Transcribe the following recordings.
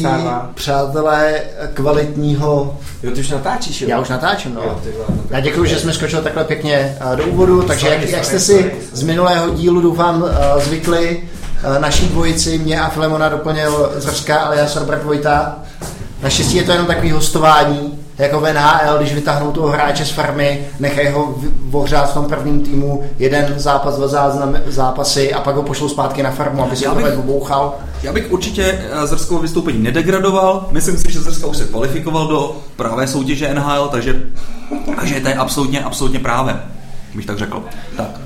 Milí přátelé kvalitního... Jo, ty už natáčíš, jo? Já už natáčím, no. Jo, ty no Já děkuji, že jsme skočili takhle pěkně eh, do úvodu, takže jak, jak jste si z minulého dílu doufám eh, zvykli, eh, naší dvojici, mě a Filemona doplnil Zrska alias Robert Vojta. Naštěstí je to jenom takový hostování, jako v NHL, když vytáhnou toho hráče z farmy, nechají ho v- ohřát v tom prvním týmu, jeden zápas, dva záznam, zápasy a pak ho pošlou zpátky na farmu, aby si to obouchal. Já bych určitě eh, Zrskovo vystoupení nedegradoval. Myslím si, že Zrska už se kvalifikoval do pravé soutěže NHL, takže, takže to je absolutně, absolutně právem, bych tak řekl. Tak.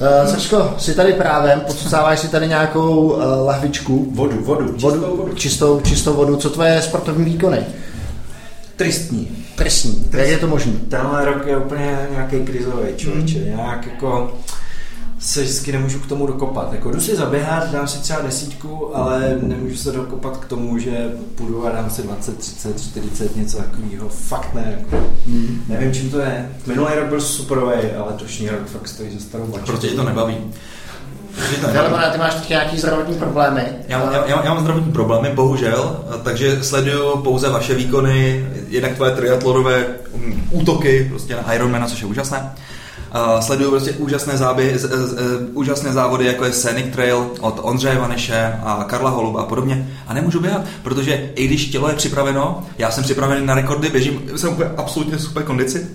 Uh, Zrsko, jsi tady právem, podsucáváš si tady nějakou uh, lahvičku, Vodu, vodu, čistou vodu, vodu. čistou, čistou vodu. Co tvoje sportovní výkony? Tristní. Trestní. Jak je to možné? Tenhle rok je úplně nějaký krizový člověče. Hmm. Nějak jako se vždycky nemůžu k tomu dokopat. Jako jdu si zaběhat, dám si třeba desítku, ale nemůžu se dokopat k tomu, že půjdu a dám si 20, 30, 40, něco takového. Fakt ne. Jako. Hmm. Nevím, čím to je. Minulý rok byl superový, ale letošní rok fakt stojí za starou bačku. Prostě tě to nebaví. Filemone, ty máš teď nějaký zdravotní problémy. Já, já, já, já mám zdravotní problémy, bohužel, takže sleduju pouze vaše výkony, jednak tvoje triatlonové um, útoky prostě na Ironmana, což je úžasné. Sleduju prostě úžasné, záběhy, z, z, z, úžasné závody, jako je Scenic Trail od Ondřeje Vaneše a Karla Holuba a podobně. A nemůžu běhat, protože i když tělo je připraveno, já jsem připravený na rekordy, běžím, jsem úplně absolutně super kondici,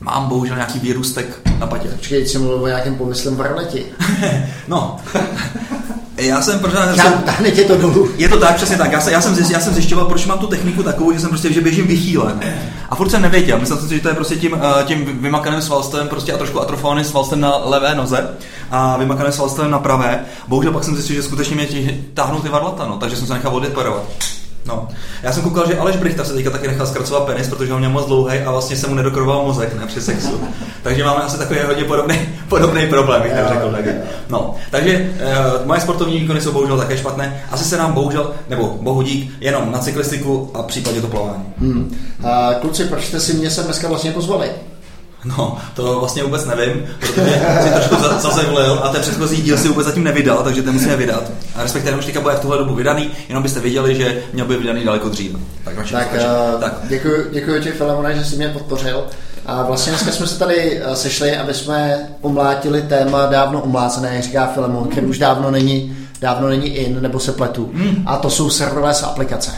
mám bohužel nějaký výrůstek na patě. Počkej, jsem mluvil o nějakém pomyslem varleti. No, já jsem pořád... Já, táhne tě to dolů. Je to tak, přesně tak. Já, se, já, jsem, zjist, já jsem zjišťoval, proč mám tu techniku takovou, že jsem prostě, že běžím vychýlen. A furt jsem nevěděl. Myslel jsem si, že to je prostě tím, eh, tím vymakaným svalstvem prostě a trošku atrofovaným svalstvem na levé noze a vymakaným svalstvem na pravé. Bohužel pak jsem zjistil, že skutečně mě ti, táhnou ty varlata, no, takže jsem se nechal odeparovat. No. Já jsem koukal, že Aleš Brichta se teďka taky nechal zkracovat penis, protože ho měl moc dlouhý a vlastně se mu nedokroval mozek ne, při sexu. takže máme asi takový hodně podobný, podobný problém, bych tak řekl. jo. taky. No, takže uh, moje sportovní výkony jsou bohužel také špatné. Asi se nám bohužel, nebo bohu dík, jenom na cyklistiku a případně to plavání. Hmm. A kluci, proč jste si mě sem dneska vlastně pozvali? No, to vlastně vůbec nevím, protože si trošku za- zazevlil a ten předchozí díl si vůbec zatím nevydal, takže ten musíme vydat. A respektive už teďka bude v tuhle dobu vydaný, jenom byste věděli, že měl být vydaný daleko dříve. Tak, Tak, uh, tak. děkuji, děkuji ti, Filemone, že jsi mě podpořil. A vlastně dneska jsme se tady eh, sešli, aby jsme omlátili téma dávno omlácené, jak říká Filemon, který už dávno není, dávno není in, nebo se pletu. Hmm. A to jsou serverless aplikace.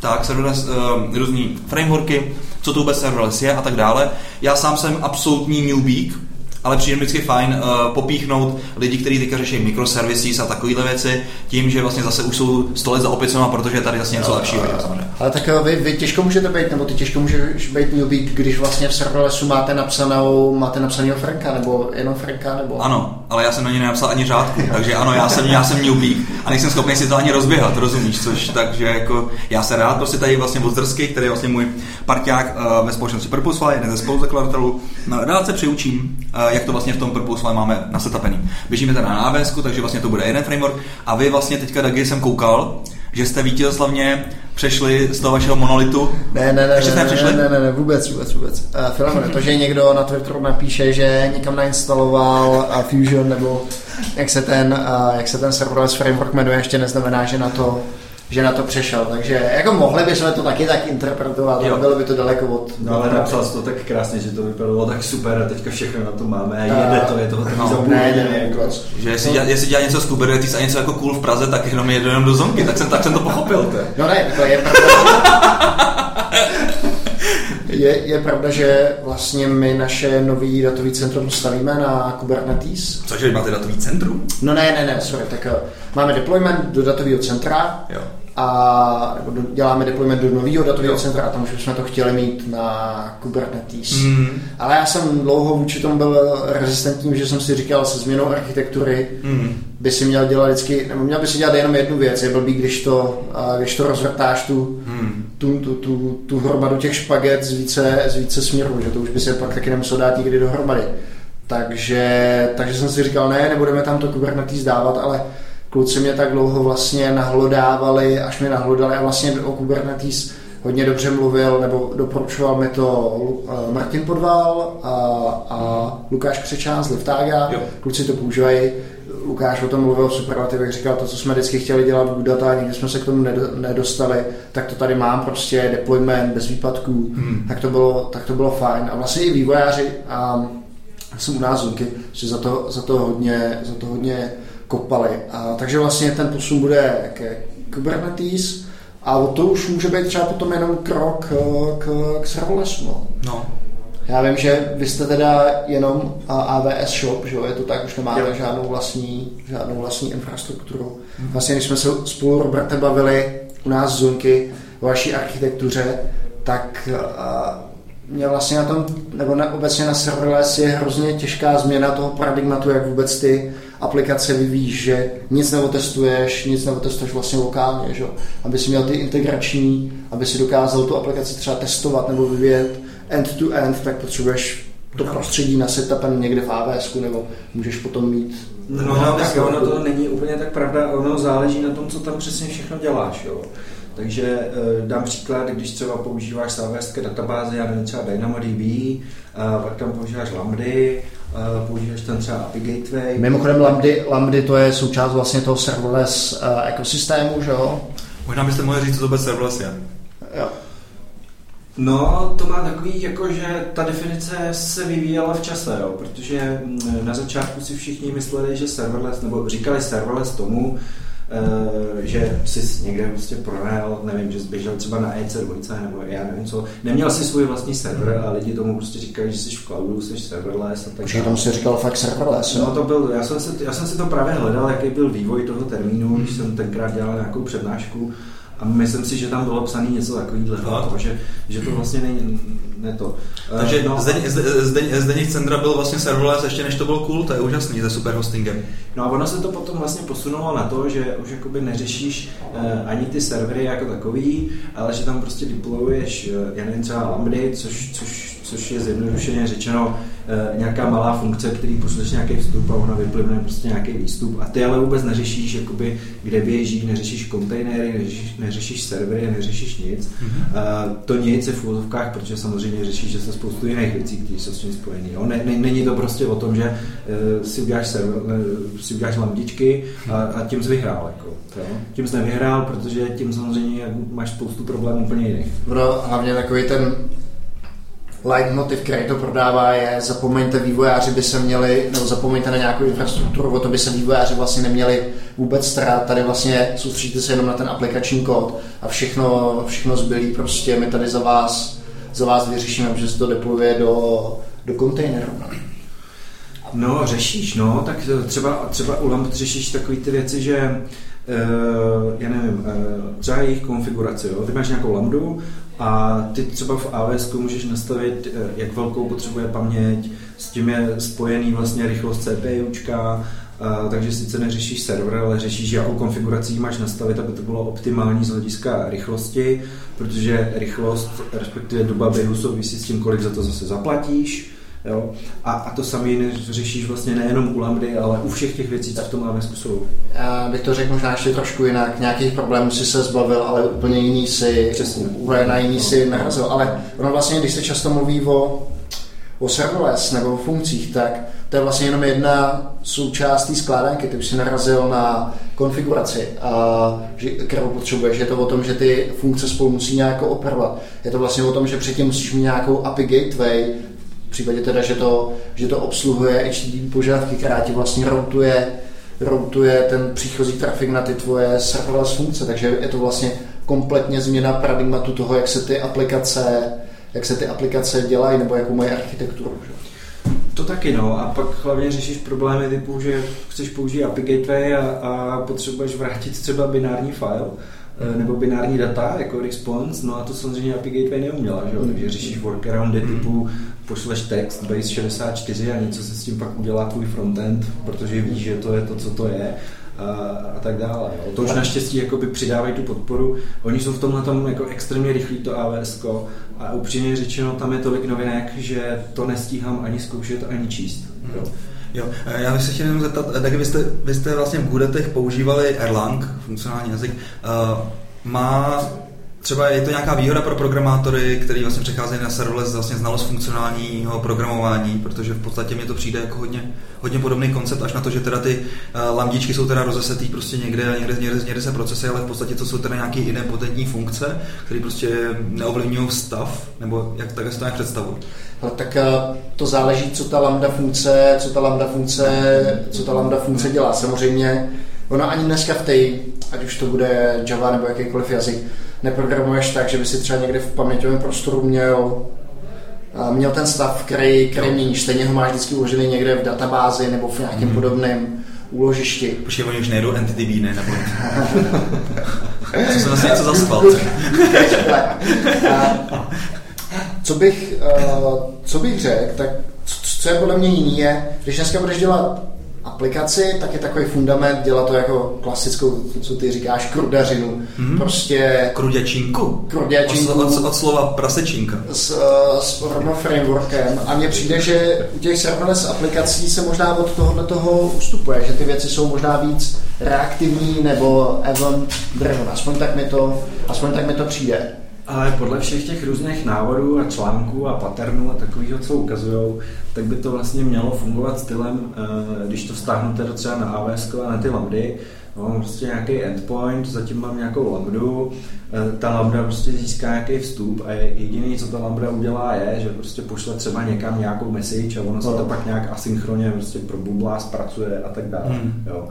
Tak, serverless, uh, různý frameworky, co to vůbec serverless je a tak dále. Já sám jsem absolutní newbík, ale přijde vždycky fajn uh, popíchnout lidi, kteří teďka řeší microservices a takovéhle věci, tím, že vlastně zase už jsou stole za opicema, protože je tady vlastně něco lepšího. samozřejmě. Ale tak eh, vy, vy těžko můžete být, nebo ty těžko můžeš být newbie, když vlastně v serverlessu máte napsanou, máte napsanýho Franka, nebo jenom Franka, nebo... Ano, ale já jsem na ně nenapsal ani řádku, takže ano, já jsem, já jsem newbík a nejsem schopný si to ani rozběhat, rozumíš, což takže jako já se rád prostě tady vlastně od Zdrsky, který je vlastně můj parťák uh, ve společnosti Purposefly, jeden ze spoluzakladatelů, no, rád se přiučím, uh, jak to vlastně v tom Purposefly máme nasetapený. Běžíme teda na AWS, takže vlastně to bude jeden framework a vy vlastně teďka, Dagi, jsem koukal, že jste vítězoslavně přešli z toho vašeho monolitu. Ne, ne, ne, Ještě ne, ne, ne, ne, ne, vůbec, vůbec, vůbec. Uh, Filemone, to, že někdo na Twitteru napíše, že někam nainstaloval uh, Fusion, nebo jak se ten, uh, jak se ten serverless framework jmenuje, ještě neznamená, že na to že na to přešel, takže jako mohli bychom to taky tak interpretovat, Jo. ale bylo by to daleko od... No ale napsal jsi to tak krásně, že to vypadalo tak super a teďka všechno na to máme a A- jede to, je toho No, takový za ne, ne, jako. vůbec. Že jestli, dělá, jestli dělá něco z Kubernetes a něco jako cool v Praze, tak jenom jedu jenom do zonky, tak jsem, tak jsem to pochopil. To. No ne, to je pravda. Je, je pravda, že vlastně my naše nový datový centrum stavíme na Kubernetes. Cože, máte datový centrum? No ne, ne, ne, sorry, tak eh, máme deployment do datového centra, Jo. A do- děláme deployment do nového datového centra a tam už bychom to chtěli mít na Kubernetes. Mm. Ale já jsem dlouho vůči tomu byl rezistentní, že jsem si říkal, se změnou architektury Mm. by si měl dělat vždycky, nebo měl by si dělat jenom jednu věc. Je blbý, když to, když to rozvrtáš tu, Mm. tu, tu, tu, tu hromadu těch špaget z více, z více směrů, že to už by se pak taky nemusel dát nikdy dohromady. Takže, takže jsem si říkal, ne, nebudeme tam to Kubernetes dávat, ale kluci mě tak dlouho vlastně nahlodávali, až mě nahlodali a vlastně o Kubernetes hodně dobře mluvil, nebo doporučoval mi to eh, Martin Podval a, a Lukáš Křečán z Liftága. Kluci to používají. Lukáš o tom mluvil v superlativech, říkal to, co jsme vždycky chtěli dělat v Data, nikdy jsme se k tomu nedostali, tak to tady mám prostě deployment bez výpadků, hmm. tak, to bylo, tak to bylo fajn. A vlastně i vývojáři, a jsem u nás zvuky, že za to, za to hodně, za to hodně kopali. A, takže vlastně ten posun bude ke Kubernetes a to už může být třeba potom jenom krok k, k serverlessu. No. no. Já vím, že vy jste teda jenom AWS Shop, že jo, je to tak, už nemáte jo. žádnou vlastní, žádnou vlastní infrastrukturu. Hmm. Vlastně, když jsme se spolu Roberte bavili u nás z Zunky o vaší architektuře, tak mě vlastně na tom, nebo na, obecně na serverless je hrozně těžká změna toho paradigmatu, jak vůbec ty aplikace vyvíjíš, že nic neotestuješ, nic neotestuješ vlastně lokálně, že? aby si měl ty integrační, aby si dokázal tu aplikaci třeba testovat nebo vyvíjet end-to-end, tak potřebuješ to prostředí na setupem někde v AWS, nebo můžeš potom mít No, no tak ono to není úplně tak pravda, ono záleží na tom, co tam přesně všechno děláš. Jo. Takže uh, dám příklad, když třeba používáš serverské databáze, já nevím, třeba DynamoDB, pak tam používáš Lambdy, používáš tam třeba API Gateway. Mimochodem Lambdy, Lambdy to je součást vlastně toho serverless uh, ekosystému, že jo? Možná byste mohli říct, co to vůbec serverless je. Jo. No, to má takový, jako že ta definice se vyvíjela v čase, jo, protože mm, na začátku si všichni mysleli, že serverless, nebo říkali serverless tomu, Eh, že jsi někde prostě pronajal, nevím, že zběžel třeba na EC2 nebo já nevím co, neměl si svůj vlastní server a lidi tomu prostě říkají, že jsi v cloudu, jsi serverless a tak Počkej, tomu si říkal fakt serverless, No to byl, já jsem, si, já jsem si to právě hledal, jaký byl vývoj toho termínu, když jsem tenkrát dělal nějakou přednášku a myslím si, že tam bylo psané něco takového, že, že to vlastně není ne to. Takže no, Zdeněk, Zdeněk Cendra byl vlastně serverless ještě než to byl cool, to je úžasný se super hostingem. No a ono se to potom vlastně posunulo na to, že už jakoby neřešíš uh, ani ty servery jako takový, ale že tam prostě deployuješ, uh, já nevím, třeba Lambdy, což, což což je zjednodušeně řečeno eh, nějaká malá funkce, který pošleš nějaký vstup a ona vyplivne prostě nějaký výstup. A ty ale vůbec neřešíš, jakoby, kde běží, neřešíš kontejnery, neřešíš, neřešíš servery, neřešíš nic. Mm-hmm. to nic je v úvodovkách, protože samozřejmě řešíš, že se spoustu jiných věcí, které jsou s tím spojené. Ne, ne, není to prostě o tom, že uh, si uděláš, server, si uděláš lamdičky a, a tím jsi vyhrál. Jako, jo? Tím jsi nevyhrál, protože tím samozřejmě máš spoustu problémů úplně jiných. Hlavně takový ten leitmotiv, který to prodává, je zapomeňte vývojáři by se měli, nebo zapomeňte na nějakou infrastrukturu, o to by se vývojáři vlastně neměli vůbec starat. Tady vlastně soustředíte se jenom na ten aplikační kód a všechno, všechno zbylý prostě my tady za vás, za vás vyřešíme, že se to deployuje do, do kontejneru. No, řešíš, no, tak třeba, třeba u Lamp řešíš takové ty věci, že Uh, já nevím, uh, třeba jejich konfiguraci. Jo? Ty máš nějakou lambdu a ty třeba v AWS můžeš nastavit, uh, jak velkou potřebuje paměť, s tím je spojený vlastně rychlost CPUčka, Uh, takže sice neřešíš server, ale řešíš, jakou konfigurací máš nastavit, aby to bylo optimální z hlediska rychlosti, protože rychlost, respektive doba běhu souvisí s tím, kolik za to zase zaplatíš. Jo? A, a to samý řešíš vlastně nejenom u Lambdy, ale u všech těch věcí, co v tom jsou. Já bych to řekl možná ještě trošku jinak. Nějakých problémů si se zbavil, ale úplně jiný si, Přesně. na jiný si narazil. Ale ono vlastně, když se často mluví o, o serverless nebo o funkcích, tak to je vlastně jenom jedna součást té skládanky. Ty už si narazil na konfiguraci, a, kterou potřebuješ. Je to o tom, že ty funkce spolu musí nějak operovat. Je to vlastně o tom, že předtím musíš mít nějakou API gateway, v případě teda, že to, že to obsluhuje HTTP požadavky, která ti vlastně routuje, routuje ten příchozí trafik na ty tvoje serverless funkce, takže je to vlastně kompletně změna paradigmatu toho, jak se ty aplikace, jak se ty aplikace dělají, nebo jakou mají architekturu. Že? To taky, no. A pak hlavně řešíš problémy typu, že chceš použít API Gateway a, a potřebuješ vrátit třeba binární file Eh, nebo binární data, jako response, no a to samozřejmě API Gateway neuměla, že jo? takže řešíš workaroundy typu pošleš text base 64 a něco se s tím pak udělá tvůj frontend, protože víš, že to je to, co to je a, a tak dále. Jo. To už naštěstí jakoby přidávají tu podporu. Oni jsou v tomhle tom jako extrémně rychlý to AWS a upřímně řečeno tam je tolik novinek, že to nestíhám ani zkoušet, ani číst. Jo. Jo, eh, já bych se chtěl jenom zeptat, tak vy jste, vy jste vlastně v Gudetech používali Erlang, funkcionální jazyk. Má třeba je to nějaká výhoda pro programátory, kteří vlastně přecházejí na serverless, vlastně znalost funkcionálního programování, protože v podstatě mi to přijde jako hodně, hodně podobný koncept, až na to, že teda ty uh, lambdičky jsou teda rozesetý prostě někde, někde, někde, někde se procesy, ale v podstatě to jsou teda nějaké jiné potentní funkce, které prostě neovlivňují stav, nebo jak tak to nějak představují. No, tak uh, to záleží, co ta lambda funkce, co ta lambda funkce, co ta lambda funkce dělá. Samozřejmě ona ani dneska v té, ať už to bude Java nebo jakýkoliv jazyk, neprogramuješ tak, že by si třeba někde v paměťovém prostoru měl měl ten stav, který, který měníš. Stejně ho máš vždycky uložený někde v databázi nebo v nějakém hmm. podobném úložišti. Počkej, oni už nejdou entity B, ne? Nebo... co se vlastně něco zaspal? co bych, co bych řekl, tak co je podle mě jiný je, když dneska budeš dělat aplikaci, tak je takový fundament dělat to jako klasickou, co ty říkáš, krudařinu. Mm-hmm. Prostě... Kruděčinku. Kruděčinku. Od, od, od slova prasečinka. S, s rovno frameworkem. A mně přijde, že u těch serverless aplikací se možná od tohohle toho ustupuje, že ty věci jsou možná víc reaktivní nebo event driven. Aspoň tak mi to, aspoň tak mi to přijde. Ale podle všech těch různých návodů a článků a patternů a takového, co ukazují, tak by to vlastně mělo fungovat stylem, eh, když to vztáhnete třeba na AWS a na ty lambdy, mám prostě nějaký endpoint, zatím mám nějakou lambdu, eh, ta lambda prostě získá nějaký vstup a jediný, co ta lambda udělá, je, že prostě pošle třeba někam nějakou message a ono se to pak nějak asynchronně prostě probublá, zpracuje a tak dále. Hmm. Jo.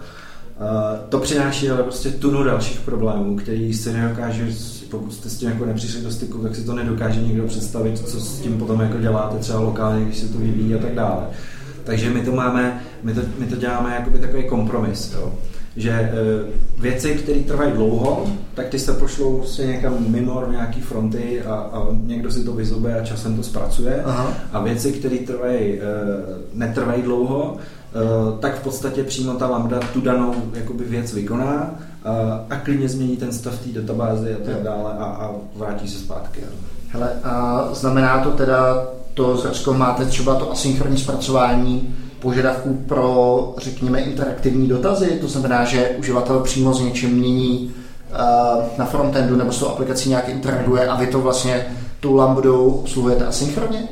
Uh, to přináší ale prostě tunu dalších problémů, který si nedokáže, pokud jste s tím jako nepřišli do styku, tak si to nedokáže nikdo představit, co s tím potom jako děláte třeba lokálně, když se to vyvíjí a tak dále. Takže my to máme, my to, my to děláme jako takový kompromis, jo. že uh, věci, které trvají dlouho, tak ty se pošlou prostě někam mimo nějaký fronty a, a někdo si to vyzobe a časem to zpracuje. Aha. A věci, které trvají, uh, netrvají dlouho, Eh, tak v podstatě přímo ta lambda tu danou jakoby věc vykoná a, a klidně změní ten stav té databázy a tak dále a, a vrátí se zpátky. Hele, a znamená to teda, to Zračko máte třeba to asynchronní zpracování požadavků pro, řekněme, interaktivní dotazy, to znamená, že uživatel přímo s něčím mění uh, na frontendu nebo s tou aplikací nějak interaguje a vy to vlastně tu lambdou obsluhujete asynchronně?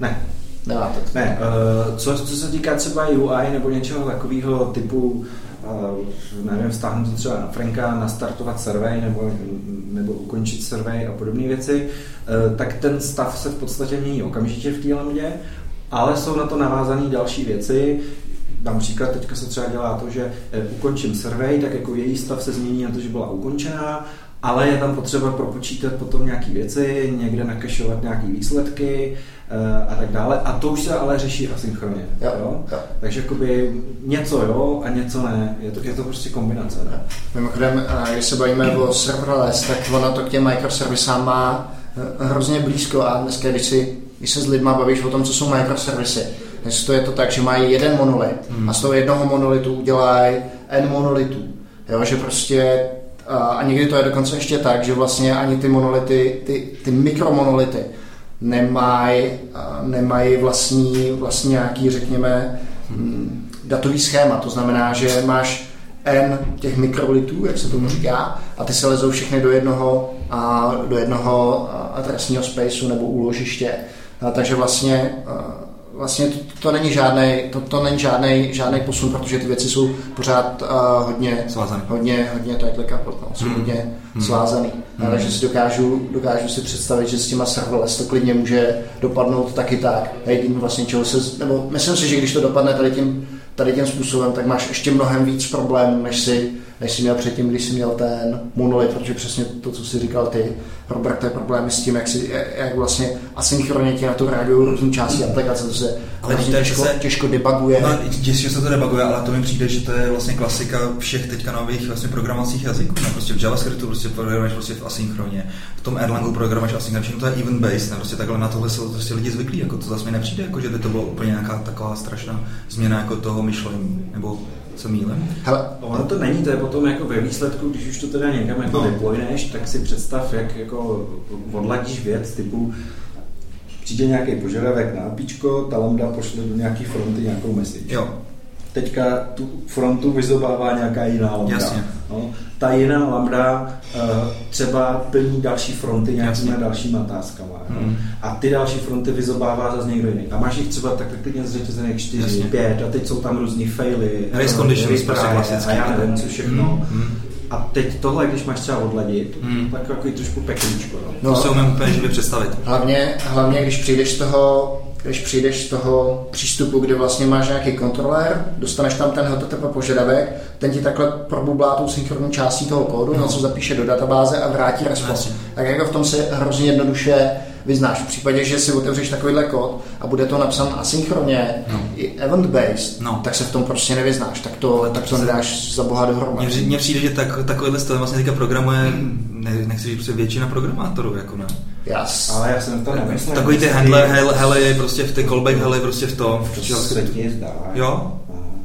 Ne, Nemáte to. Ne, uh, co, co se týká třeba UI nebo něčeho takového typu nevím, stáhnout to třeba na Franka, nastartovat survey nebo, nebo ukončit survey a podobné věci, uh, tak ten stav se v podstatě mění okamžitě v té lambdě, ale jsou na to navázané další věci, dám příklad, teďka se třeba dělá to, že ukončím survey, tak jako její stav se změní na to, že byla ukončená ale je tam potřeba propočítat potom nějaké věci, někde nakašovat nějaké výsledky uh, a tak dále. A to už se ale řeší asynchronně. Jo, jo? Jo. Takže jakoby něco jo a něco ne. Je to, je to prostě kombinace. Ne? Mimochodem, když se bavíme o serverless, tak ono to k těm microservisám má eh, hrozně blízko a dneska, když, si, když se s lidma bavíš o tom, co jsou microservisy, to je to tak, že mají jeden monolit hmm. a z toho jednoho monolitu udělají n monolitů. Jo, že prostě a někdy to je dokonce ještě tak, že vlastně ani ty monolity, ty, ty mikromonolity nemají nemaj vlastní, vlastní nějaký, řekněme, hmm, datový schéma. To znamená, že máš n těch mikrolitů, jak se tomu říká, a ty se lezou všechny do jednoho, a, do jednoho adresního spaceu nebo úložiště. A, takže vlastně vlastně to, to není žádný to, to není žádný, žádný posun, protože ty věci jsou pořád uh, hodně, svázaný. hodně, hodně tightly coupled, no, jsou hmm. hodně hmm. svázaný. Hmm. Takže si dokážu, dokážu si představit, že s těma serverless to klidně může dopadnout taky tak. Jediný vlastně čeho se, nebo myslím si, že když to dopadne tady tím, tady tím způsobem, tak máš ještě mnohem víc problémů, než si než jsi měl předtím, když jsi měl ten monolit, protože přesně to, co jsi říkal ty, Robert, to je problémy s tím, jak, si, jak vlastně asynchronně ti na to reagují různé části aplikace, to se ale vlastně těžko, se, těžko debuguje. No, těžko se to debuguje, ale to mi přijde, že to je vlastně klasika všech teďka nových vlastně programovacích jazyků. No, prostě v JavaScriptu prostě programuješ prostě v asynchroně, v tom Erlangu programuješ asynchroně, to je event based, ne? prostě takhle na tohle jsou prostě lidi zvyklí, jako to zase mi nepřijde, jako že by to bylo úplně nějaká taková strašná změna jako toho myšlení, nebo co mílem. Hele, ono to není, to je potom jako ve výsledku, když už to teda někam jako no. deployneš, tak si představ, jak jako odladíš věc typu přijde nějaký požadavek na APIčko, ta lambda pošle do nějaký fronty nějakou message. Jo. Teďka tu frontu vyzobává nějaká jiná lambda. Jasně. No, ta jiná lambda uh, třeba plní další fronty nějakýma dalšíma otázkama. Mm. A ty další fronty vyzobává zase někdo jiný. A máš jich třeba tak klidně zřetězených 4, 5 a teď jsou tam různý faily, race conditions, prostě klasické. A já nevím, co všechno. Mm. A teď tohle, když máš třeba odladit, mm. tak jako trošku peklíčko. No. no. To si umím úplně živě představit. Hlavně, hlavně, když přijdeš z toho když přijdeš z toho přístupu, kde vlastně máš nějaký kontroler, dostaneš tam ten HTTP požadavek, ten ti takhle probublá tou synchronní částí toho kódu, no. na co zapíše do databáze a vrátí response. Tak jako v tom se hrozně jednoduše vyznáš. V případě, že si otevřeš takovýhle kód a bude to napsán asynchronně, no. i event-based, no. tak se v tom prostě nevyznáš. Tak to, tak to nedáš za boha dohromady. Mně přijde, že tak, takovýhle styl vlastně teďka programuje, ne, nechci říct, prostě většina programátorů, jako ne. Yes. Ale já jsem to nemyslel. Takový ty handle, hele, prostě v té callback, hele, prostě v tom. V to se ti zdá. Jo?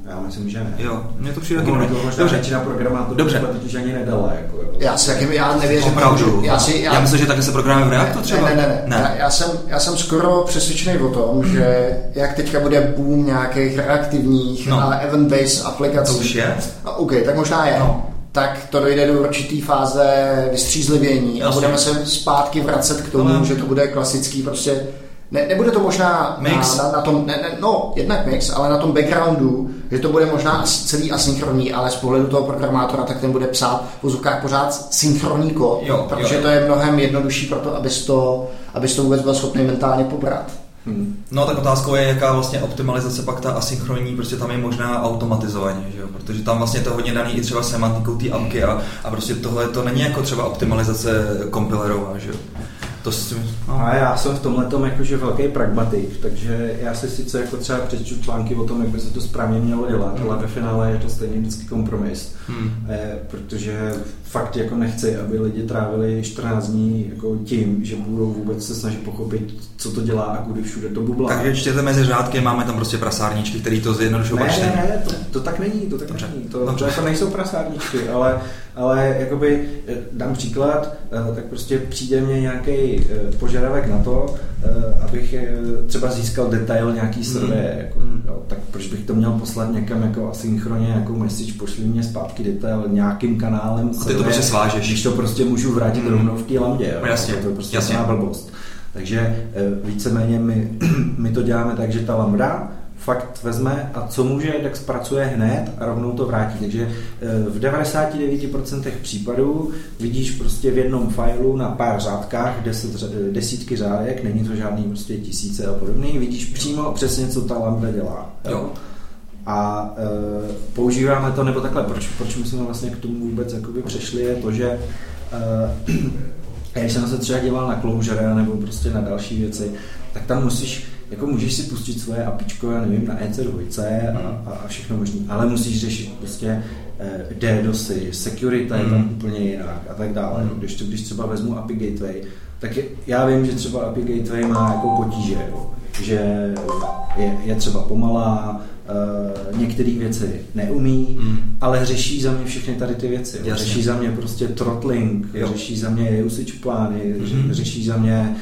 Já myslím, že ne. Jo, mě to přijde taky no, Dobře. většina programátorů Dobře. totiž ani nedala. Jako, jo. Já si taky, já nevěřím. Opravdu. Já, si, já, já myslím, že také se programuje v Reactu třeba. Ne, ne, ne. ne. Já, já, jsem, já jsem skoro přesvědčený o tom, že jak teďka bude boom nějakých reaktivních no. a event-based aplikací. To už je. A OK, tak možná je. No tak to dojde do určitý fáze vystřízlivění a budeme se zpátky vracet k tomu, Ale... že to bude klasický prostě ne, nebude to možná mix. Na, na, na tom, ne, ne, no, jednak mix, ale na tom backgroundu, že to bude možná celý asynchronní, ale z pohledu toho programátora, tak ten bude psát v pozůkách pořád synchronní kód, jo, protože jo. to je mnohem jednodušší pro to, abys to, abys to vůbec byl schopný mentálně pobrat. Hmm. No tak otázkou je, jaká vlastně optimalizace pak ta asynchronní, prostě tam je možná automatizovaně, že jo? protože tam vlastně to hodně daný i třeba semantikou té apky a, a prostě tohle to není jako třeba optimalizace kompilerová, že jo. To si, no. A já jsem v tomhle tom jakože velký pragmatik, takže já si sice jako třeba přečtu články o tom, jak by se to správně mělo dělat, hmm. ale ve finále je to stejně vždycky kompromis. Hmm. E, protože fakt jako nechci, aby lidi trávili 14 dní jako tím, že budou vůbec se snažit pochopit, co to dělá a kudy všude to bublá. Takže čtěte mezi řádky, máme tam prostě prasárničky, který to zjednodušují. Ne, ne, ne, to, to, tak není, to tak Dobře. není. To, Dobře. to jako nejsou prasárničky, ale, ale jakoby eh, dám příklad, eh, tak prostě přijde mě nějaký eh, požadavek na to, abych třeba získal detail nějaký survey, mm. jako, mm. jo, tak proč bych to měl poslat někam jako asynchronně nějakou message, pošli mě zpátky detail nějakým kanálem. A ty to prostě svážeš. Když to prostě můžu vrátit mm. rovnou v té lambdě. Jo, jasně, to je prostě jasně. blbost. Takže víceméně my, my to děláme tak, že ta lambda fakt vezme a co může, tak zpracuje hned a rovnou to vrátí. Takže eh, v 99% případů vidíš prostě v jednom failu na pár řádkách deset, desítky řádek, není to žádný prostě tisíce a podobný, vidíš přímo přesně, co ta lambda dělá. Jo. A e, používáme to, nebo takhle, proč, proč my jsme vlastně k tomu vůbec jakoby přešli, je to, že e, když jsem se třeba díval na Clojure nebo prostě na další věci, tak tam musíš jako můžeš si pustit svoje apičko, já nevím, na EC2 a, a všechno možné, ale musíš řešit prostě eh, DDoSy, security je tam mm. úplně jinak a tak dále. Mm. Když, když třeba vezmu API Gateway, tak je, já vím, že třeba API Gateway má jako potíže, jo, že je, je třeba pomalá, Uh, některé věci neumí, mm. ale řeší za mě všechny tady ty věci. Jasně. Řeší za mě prostě throttling, jo. řeší za mě usage plány, mm. řeší za mě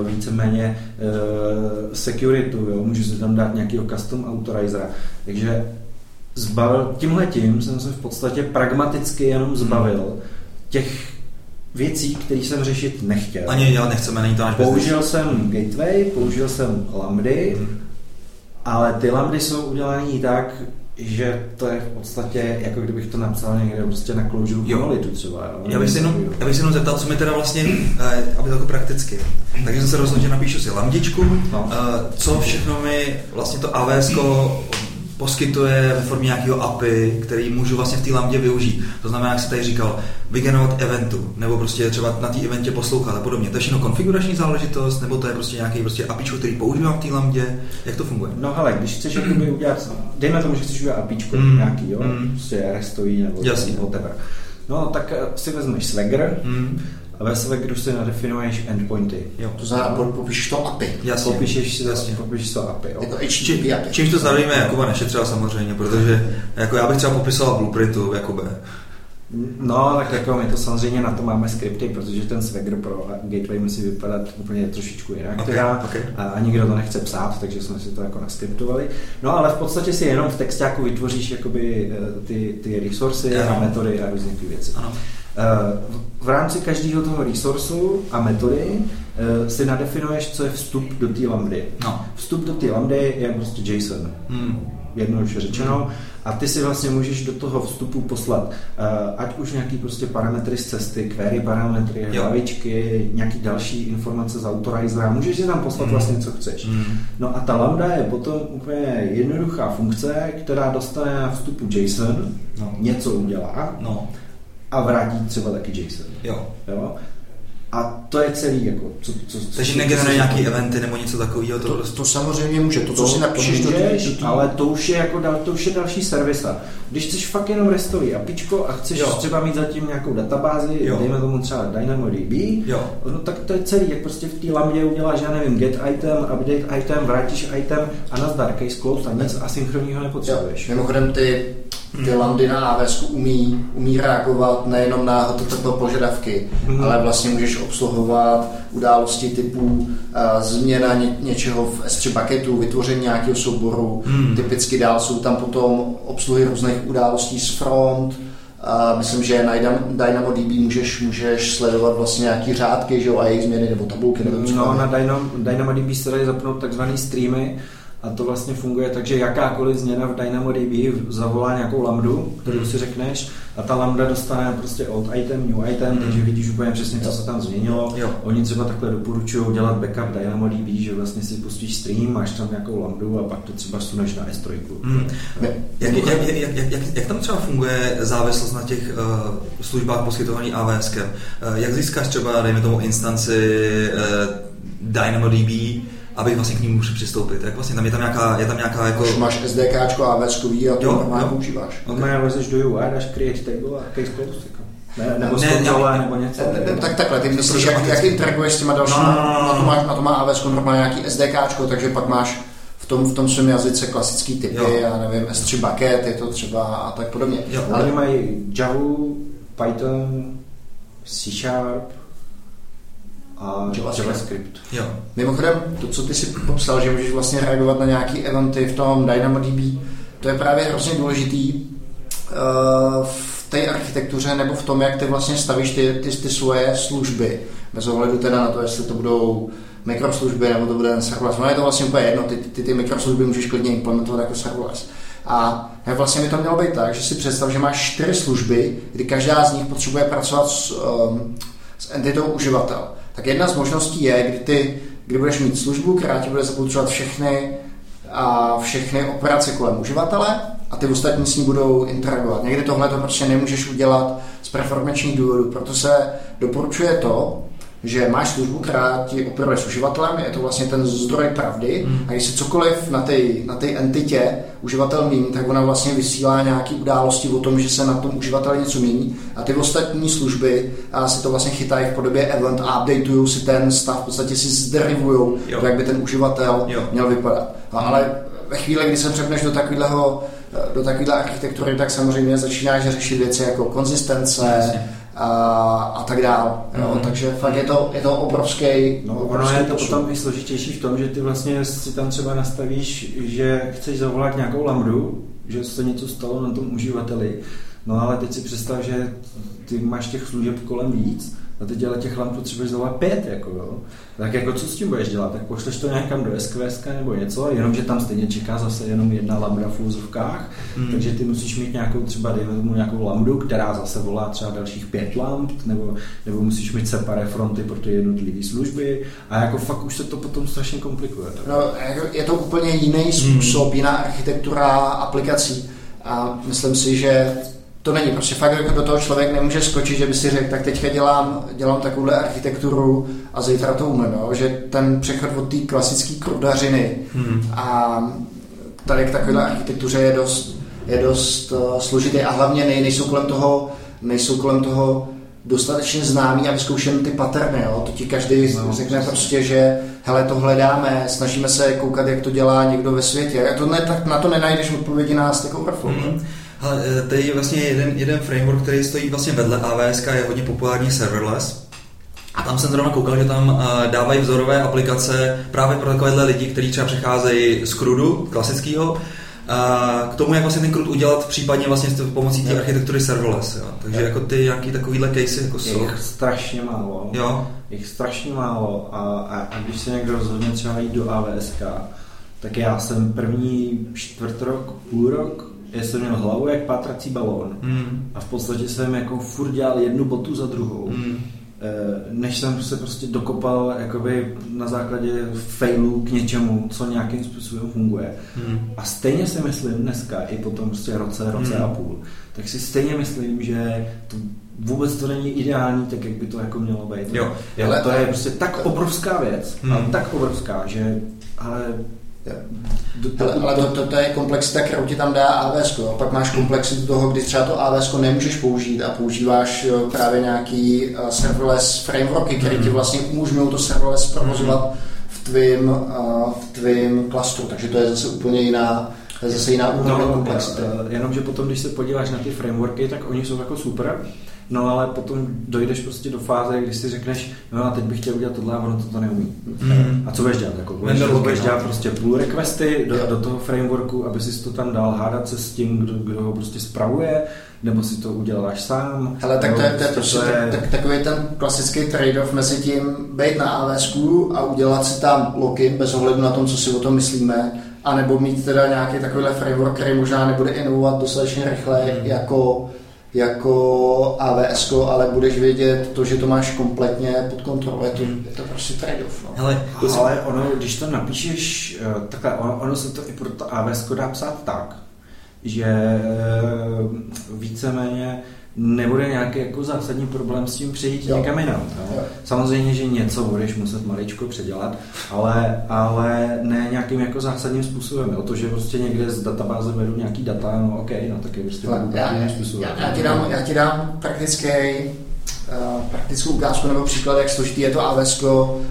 uh, víceméně uh, security, jo? můžu si tam dát nějakého custom autorizera. Takže zbavil, tímhle tím jsem se v podstatě pragmaticky jenom zbavil mm. těch věcí, které jsem řešit nechtěl. Ani dělat nechceme, není to náš Použil business. jsem Gateway, použil jsem Lambdy, mm ale ty lambdy jsou udělané tak, že to je v podstatě, jako kdybych to napsal někde prostě na Clojure monolitu třeba. Jo? Já bych, si jenom, já bych si jenom zeptal, co mi teda vlastně, eh, aby to jako prakticky. Takže jsem se rozhodl, že napíšu si lambdičku, no. Eh, co všechno mi vlastně to AWS poskytuje ve formě nějakého API, který můžu vlastně v té lambdě využít. To znamená, jak se tady říkal, vygenerovat eventu, nebo prostě třeba na té eventě poslouchat a podobně. To je všechno konfigurační záležitost, nebo to je prostě nějaký prostě API, který používám v té lambdě. Jak to funguje? No hele, když chceš jakoby udělat, dejme tomu, že chceš udělat API mm. nějaký, jo, mm. prostě restový nebo Jasně. whatever. No, tak eh, si vezmeš Swagger, mm a ve Swaggeru si nadefinuješ endpointy. Jo. To znamená, popíšeš to API. Jasně. Popíšeš, si jasně. popíšeš to API. Jo. Jako HTTP API. Čímž to zdravíme Jakuba nešetřila samozřejmě, protože jako já bych třeba popisoval blueprintu Jakube. No, tak jako my to samozřejmě na to máme skripty, protože ten Swagger pro Gateway musí vypadat úplně trošičku jinak. Okay, teda, okay. A, a nikdo to nechce psát, takže jsme si to jako naskriptovali. No ale v podstatě si jenom v textáku vytvoříš jakoby eh, ty, ty resursy ano. a metody a různé ty věci. Ano. Eh, v rámci každého toho resourcu a metody eh, si nadefinuješ, co je vstup do té lambdy. No. Vstup do té lambdy je prostě JSON. Hmm. Jednoduše řečeno. Hmm a ty si vlastně můžeš do toho vstupu poslat uh, ať už nějaký prostě parametry z cesty, query parametry, jo. hlavičky, nějaký další informace z autorizera, můžeš si tam poslat mm. vlastně co chceš. Mm. No a ta lambda je potom úplně jednoduchá funkce, která dostane vstupu JSON, no. něco udělá no. A vrátí třeba taky JSON. Jo. jo? A to je celý, jako, co, co, Takže negeneruje nějaký eventy nebo něco takového? To, to, to, samozřejmě může, to, co to, si napíšeš to můžeš, do tý, ale to už je jako dal, to už je další servisa. Když chceš fakt jenom restový apičko a chceš jo. třeba mít zatím nějakou databázi, jo. dejme tomu třeba DynamoDB, jo. no tak to je celý, jak prostě v té lambdě uděláš, já nevím, get item, update item, vrátíš item a nazdar, case closed a nic asynchronního nepotřebuješ. Jo. Mimochodem ty ty lambdy na AWS umí, umí reagovat nejenom na HTTP požadavky, hmm. ale vlastně můžeš obsluhovat události typu uh, změna ně, něčeho v S3 paketu, vytvoření nějakého souboru. Hmm. Typicky dál jsou tam potom obsluhy různých událostí z front, a myslím, že na DynamoDB můžeš, můžeš sledovat vlastně nějaký řádky že jo, a jejich změny nebo tabulky. Nevím, no, na Dynamo, DynamoDB se dají zapnout takzvaný streamy, a to vlastně funguje tak, že jakákoliv změna v DynamoDB zavolá nějakou lambdu, kterou si řekneš a ta lambda dostane prostě old item, new item, mm. takže vidíš úplně přesně, co se tam změnilo. Jo. Oni třeba takhle doporučují dělat backup DynamoDB, že vlastně si pustíš stream, máš tam nějakou lambdu a pak to třeba suneš na S3. Mm. Jak, jak, jak, jak, jak, jak, tam třeba funguje závislost na těch uh, službách poskytovaných AWS? Uh, eh, jak získáš třeba, dejme tomu, instanci uh, DynamoDB, abych vlastně k ním můžu přistoupit. Jak vlastně tam je tam nějaká, je tam nějaká jako... Už máš SDK a VSkový a to jo, normálně jo. používáš. Okay. lezeš do UI, dáš create table a case close. Jako. Ne, nebo ne, ne, nebo něco. Ne, ne, tak takhle, ty myslíš, jak, jak interaguješ s těma dalšími, no, no, no, no. na, to má, na to má AWS normálně nějaký SDK, takže pak máš v tom, v tom svém jazyce klasický typy, jo. já nevím, S3 bucket, je to třeba a tak podobně. Jo, ale oni mají Java, Python, C Sharp, a JavaScript. JavaScript. Jo. Mimochodem, to, co ty si popsal, že můžeš vlastně reagovat na nějaký eventy v tom DynamoDB, to je právě hrozně důležitý uh, v té architektuře nebo v tom, jak ty vlastně stavíš ty, ty, ty svoje služby. Bez ohledu teda na to, jestli to budou mikroslužby nebo to bude ten serverless. No je to vlastně úplně jedno, ty, ty, ty mikroslužby můžeš klidně implementovat jako serverless. A vlastně by to mělo být tak, že si představ, že máš čtyři služby, kdy každá z nich potřebuje pracovat s, um, s entitou uživatel tak jedna z možností je, kdy ty, kdy budeš mít službu, která ti bude zapotřebovat všechny a všechny operace kolem uživatele a ty ostatní s ní budou interagovat. Někdy tohle to prostě nemůžeš udělat z performačních důvodů, proto se doporučuje to, že máš službu, která ti operuje s uživatelem, je to vlastně ten zdroj pravdy mm. a když se cokoliv na té na entitě uživatel mění, tak ona vlastně vysílá nějaké události o tom, že se na tom uživateli něco mění a ty ostatní služby a si to vlastně chytají v podobě event a updateují si ten stav, v podstatě si zderivují, jak by ten uživatel jo. měl vypadat. A, ale ve chvíli, kdy se přepneš do takového do takovéhle architektury, tak samozřejmě začínáš řešit věci jako konzistence, a, a tak dál. Jo? Mm. Takže fakt je to, je to obrovský No ono je to posun. potom i složitější v tom, že ty vlastně si tam třeba nastavíš, že chceš zavolat nějakou lambdu, že se něco stalo na tom uživateli, no ale teď si představ, že ty máš těch služeb kolem víc a teď ale těch lamp potřebuješ zavolat pět, jako jo. Tak jako co s tím budeš dělat? Tak pošleš to nějakam do SQS nebo něco, jenomže tam stejně čeká zase jenom jedna lambda v úzovkách, hmm. takže ty musíš mít nějakou třeba, dejme tomu nějakou lambdu, která zase volá třeba dalších pět lamp, nebo, nebo musíš mít separé fronty pro ty jednotlivé služby a jako fakt už se to potom strašně komplikuje. Tak. No, jako je to úplně jiný způsob, hmm. jiná architektura aplikací a myslím si, že to není prostě fakt, jako do toho člověk nemůže skočit, že by si řekl, tak teďka dělám, dělám takovouhle architekturu a zítra to umím, no? že ten přechod od té klasické krudařiny hmm. a tady k takovéhle architektuře je dost, je dost uh, složitý a hlavně nej, nejsou kolem toho, nejsou kolem toho dostatečně známý a vyzkoušen ty paterny. Jo? To ti každý no, řekne přesně. prostě, že hele, to hledáme, snažíme se koukat, jak to dělá někdo ve světě. A to ne, tak na to nenajdeš odpovědi na Stack Overflow. Mm-hmm. Eh, tady je vlastně jeden, jeden framework, který stojí vlastně vedle AWS, je hodně populární serverless. A tam jsem zrovna koukal, že tam uh, dávají vzorové aplikace právě pro takovéhle lidi, kteří třeba přecházejí z CRUDu, klasického, k tomu, jak vlastně ten CRUD udělat případně vlastně s pomocí té architektury serverless. Jo. Takže jako ty nějaký takovýhle casey jako jsou. Jich strašně málo. Jo. Jich strašně málo a, a, a když se někdo rozhodne třeba jít do AWSK, tak já jsem první čtvrt rok, půl rok, já jsem měl hlavu jak pátrací balón mm. a v podstatě jsem jako furt dělal jednu botu za druhou. Mm než jsem se prostě dokopal jakoby na základě failů k něčemu, co nějakým způsobem funguje. Hmm. A stejně si myslím dneska, i po tom prostě roce, roce hmm. a půl, tak si stejně myslím, že to vůbec to není ideální, tak jak by to jako mělo být. Jo. Ale to je prostě tak obrovská věc, ale tak obrovská, že ale ale, ale to, to, to, je komplexita, kterou ti tam dá AWS. A pak máš komplexitu toho, kdy třeba to AWS nemůžeš použít a používáš právě nějaký uh, serverless frameworky, které ti mhm. vlastně umožňují to serverless provozovat mhm. v tvým, uh, v tvým klastru. Takže to je zase úplně jiná, to je zase jiná úroveň no, komplexity. Jenomže potom, když se podíváš na ty frameworky, tak oni jsou jako super, No ale potom dojdeš prostě do fáze, kdy si řekneš, no a teď bych chtěl udělat tohle a ono to, to neumí. Mm. A co budeš dělat? Jako, budeš, budeš dělat prostě pull requesty do, do toho frameworku, aby si to tam dal hádat se s tím, kdo, kdo ho prostě spravuje, nebo si to uděláš sám. Ale tak to je, to je, prostě to je... Tak, takový ten klasický trade-off mezi tím být na AWS a udělat si tam login bez ohledu na tom, co si o tom myslíme, anebo mít teda nějaký takovýhle framework, který možná nebude inovovat dostatečně rychle, mm. jako jako AWS, ale budeš vědět to, že to máš kompletně pod kontrolou. Je to, je to prostě trade-off. No. Hele, ale ono, když to napíšeš, eh, takhle, ono, ono se to i pro to AWS dá psát tak, že eh, víceméně nebude nějaký jako zásadní problém s tím přejít jo. někam jinam. Jo. Samozřejmě, že něco budeš muset maličko předělat, ale, ale ne nějakým jako zásadním způsobem. O to, že prostě někde z databáze beru nějaký data, no ok, no tak je prostě já, já, způsobem. Já, já, ti dám, já ti dám praktický, uh, praktickou ukázku nebo příklad, jak složitý je to AWS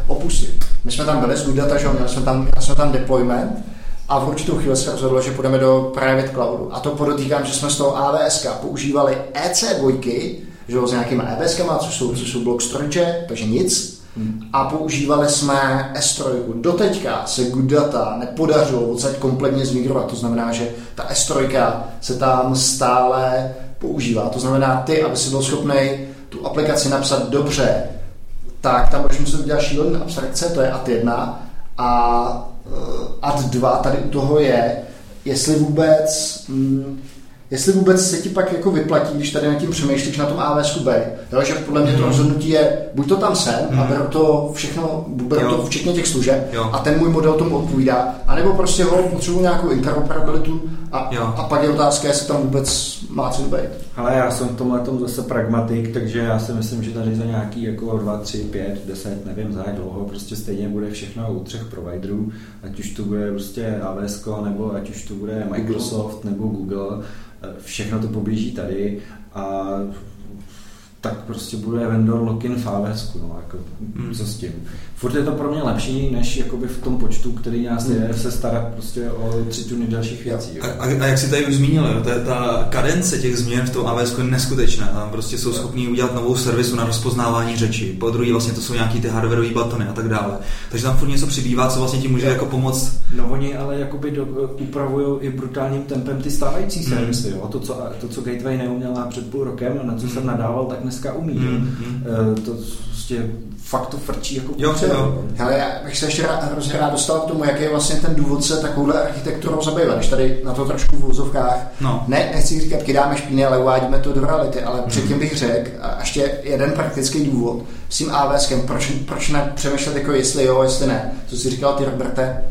opustit. My jsme tam byli z Data, že měli jsme tam, jsme tam deployment, a v určitou chvíli se rozhodlo, že půjdeme do private cloudu. A to podotýkám, že jsme z toho AWS používali EC2, že s nějakými EBS, což jsou, což jsou block storage, takže nic. Hmm. A používali jsme S3. Doteďka se good data nepodařilo odsaď kompletně zmigrovat. To znamená, že ta S3 se tam stále používá. To znamená, ty, aby si byl schopný tu aplikaci napsat dobře, tak tam budeš muset udělat šílený abstrakce, to je AT1. A ad 2 tady u toho je, jestli vůbec, mm, jestli vůbec se ti pak jako vyplatí, když tady nad tím přemýšlíš na tom AWS B. Jo, že podle mě to mhm. rozhodnutí je, buď to tam jsem mm. a mhm. beru to všechno, beru jo. to včetně těch služeb jo. a ten můj model tomu odpovídá, anebo prostě ho potřebuji nějakou interoperabilitu a, jo. a pak je otázka, jestli tam vůbec má co být. Ale já jsem v tomhle tom zase pragmatik, takže já si myslím, že tady za nějaký jako 2, 3, 5, 10, nevím za jak dlouho, prostě stejně bude všechno u třech providerů, ať už to bude prostě AWS, nebo ať už to bude Microsoft nebo Google, všechno to poblíží tady a tak prostě bude vendor lock-in v AWS, no, jako, mm. co s tím. Furt je to pro mě lepší, než jakoby v tom počtu, který nás mm. je, se starat prostě o tři tuny dalších věcí. A, a, a, jak si tady už zmínil, jo, ta, ta kadence těch změn v tom AWS je neskutečná. Tam prostě jsou schopní udělat novou servisu na rozpoznávání řeči. Po druhé vlastně to jsou nějaký ty hardwareové batony a tak dále. Takže tam furt něco přibývá, co vlastně ti může jako pomoct. No oni ale jakoby do, upravují i brutálním tempem ty stávající mm. servisy. Jo. To, co, to, co Gateway neuměla před půl rokem, na co mm. jsem nadával, tak dneska umí. Mm, mm. To prostě fakt to frčí jako jo, jo. Hele, já bych se ještě rád, hrozně rád dostal k tomu, jaký je vlastně ten důvod se takovouhle architekturou zabývat. Když tady na to trošku v úzovkách, no. ne, nechci říkat, kydáme špíny, ale uvádíme to do reality, ale mm. předtím bych řekl, a ještě jeden praktický důvod s tím AWSkem, proč, proč ne přemýšlet jako jestli jo, jestli ne. Co jsi říkal ty, Roberte,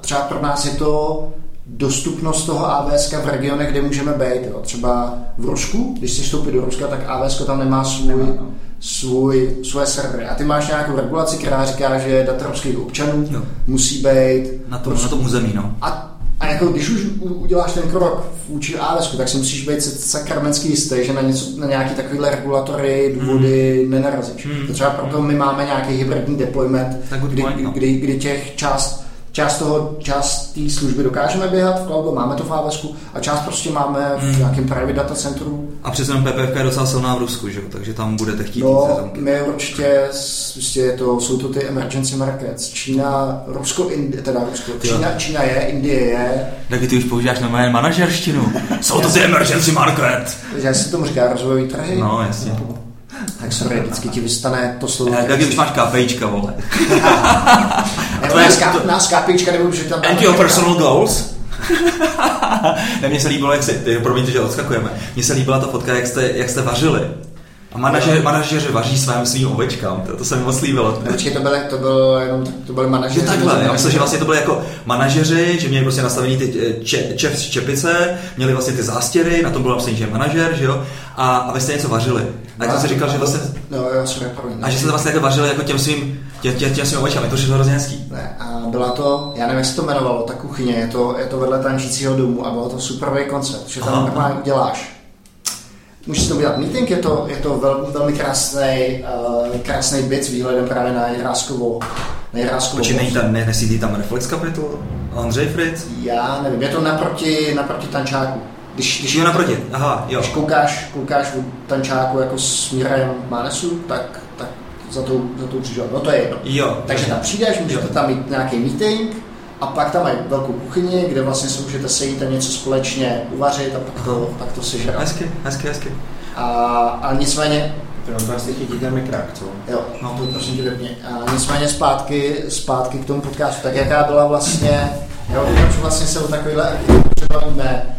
třeba pro nás je to dostupnost toho AWS v regionech, kde můžeme být. Jo. Třeba v Rusku, když si vstoupí do Ruska, tak AWS tam nemá svůj, nemá, no. Svůj, svoje servery. A ty máš nějakou regulaci, která říká, že data ruských občanů jo. musí být na tom, na tom území. No. A a jako když už uděláš ten krok vůči AWS, tak si musíš být sakramentsky jistý, že na, něco, na nějaký takovýhle regulatory, důvody mm. nenarazíš. Mm. To třeba proto my máme nějaký hybridní deployment, kdy, point, no. kdy, kdy těch část část toho, část té služby dokážeme běhat v cloudu, máme to v AWS a část prostě máme v hmm. nějakém private data centru. A přece PPF je docela silná v Rusku, že? takže tam budete chtít no, my určitě, prostě to, jsou to ty emergency markets. Čína, Rusko, Indi, teda Rusko, Čína, Čína je, Indie je. Taky ty už používáš na manažerštinu. jsou to ty emergency market. Já si tomu říká rozvojový trhy. No, jasně. Tak sorry, vždycky ti vystane to slovo. Jak když máš KPIčka, vole. to je ská, nás KPIčka nebo že tam... And your personal goals? ne, mně se líbilo, jak si, promiňte, že odskakujeme, mně se líbila ta fotka, jak jste, jak jste vařili. A manažer, manažeři vaří svým svým ovečkám, to, to se mi moc líbilo. Počkej, to byly, to byl jenom, to byly manažeři. Jo, takhle, já myslím, že vlastně to byly jako manažeři, že měli prostě nastavení ty eh, če, čep, čepice, měli vlastně ty zástěry, na tom bylo napsaný, že je manažer, že jo, a, a vy jste něco vařili. A já jsem si říkal, že vlastně... No, já jsem A že jste vlastně jako vařili jako těm svým, tě, tě, těm svým ovečkám, je to hrozně hezký. Ne, a byla to, já nevím, jak se to jmenovalo, ta kuchyně, je to, je to vedle tančícího domu a bylo to superový koncept, že tam normálně uděláš Můžeš to udělat meeting, je to, je to vel, velmi krásný, uh, krásný byt s výhledem právě na Jiráskovou. Na Jiráskovou Počkej, není tam, ne, nesídlí tam Reflex Capital? Andřej Fritz? Já nevím, je to naproti, naproti Tančáku. Když, když, jo, naproti, aha, jo. Když koukáš, koukáš u Tančáku jako směrem Mánesu, tak, tak za tou, za tou křižovatou. No to je jedno. Jo. Takže tam přijdeš, můžete jo. tam mít nějaký meeting, a pak tam mají velkou kuchyni, kde vlastně se můžete sejít a něco společně uvařit a pak to, pak to sežrat. Hezky, hezky, hezky. A, a nicméně... To vlastně chytí ten mikrák, co? Jo, no to prosím tě vypně. A nicméně zpátky, zpátky k tomu podcastu, tak jaká byla vlastně, jo, proč vlastně se o takovýhle bavíme,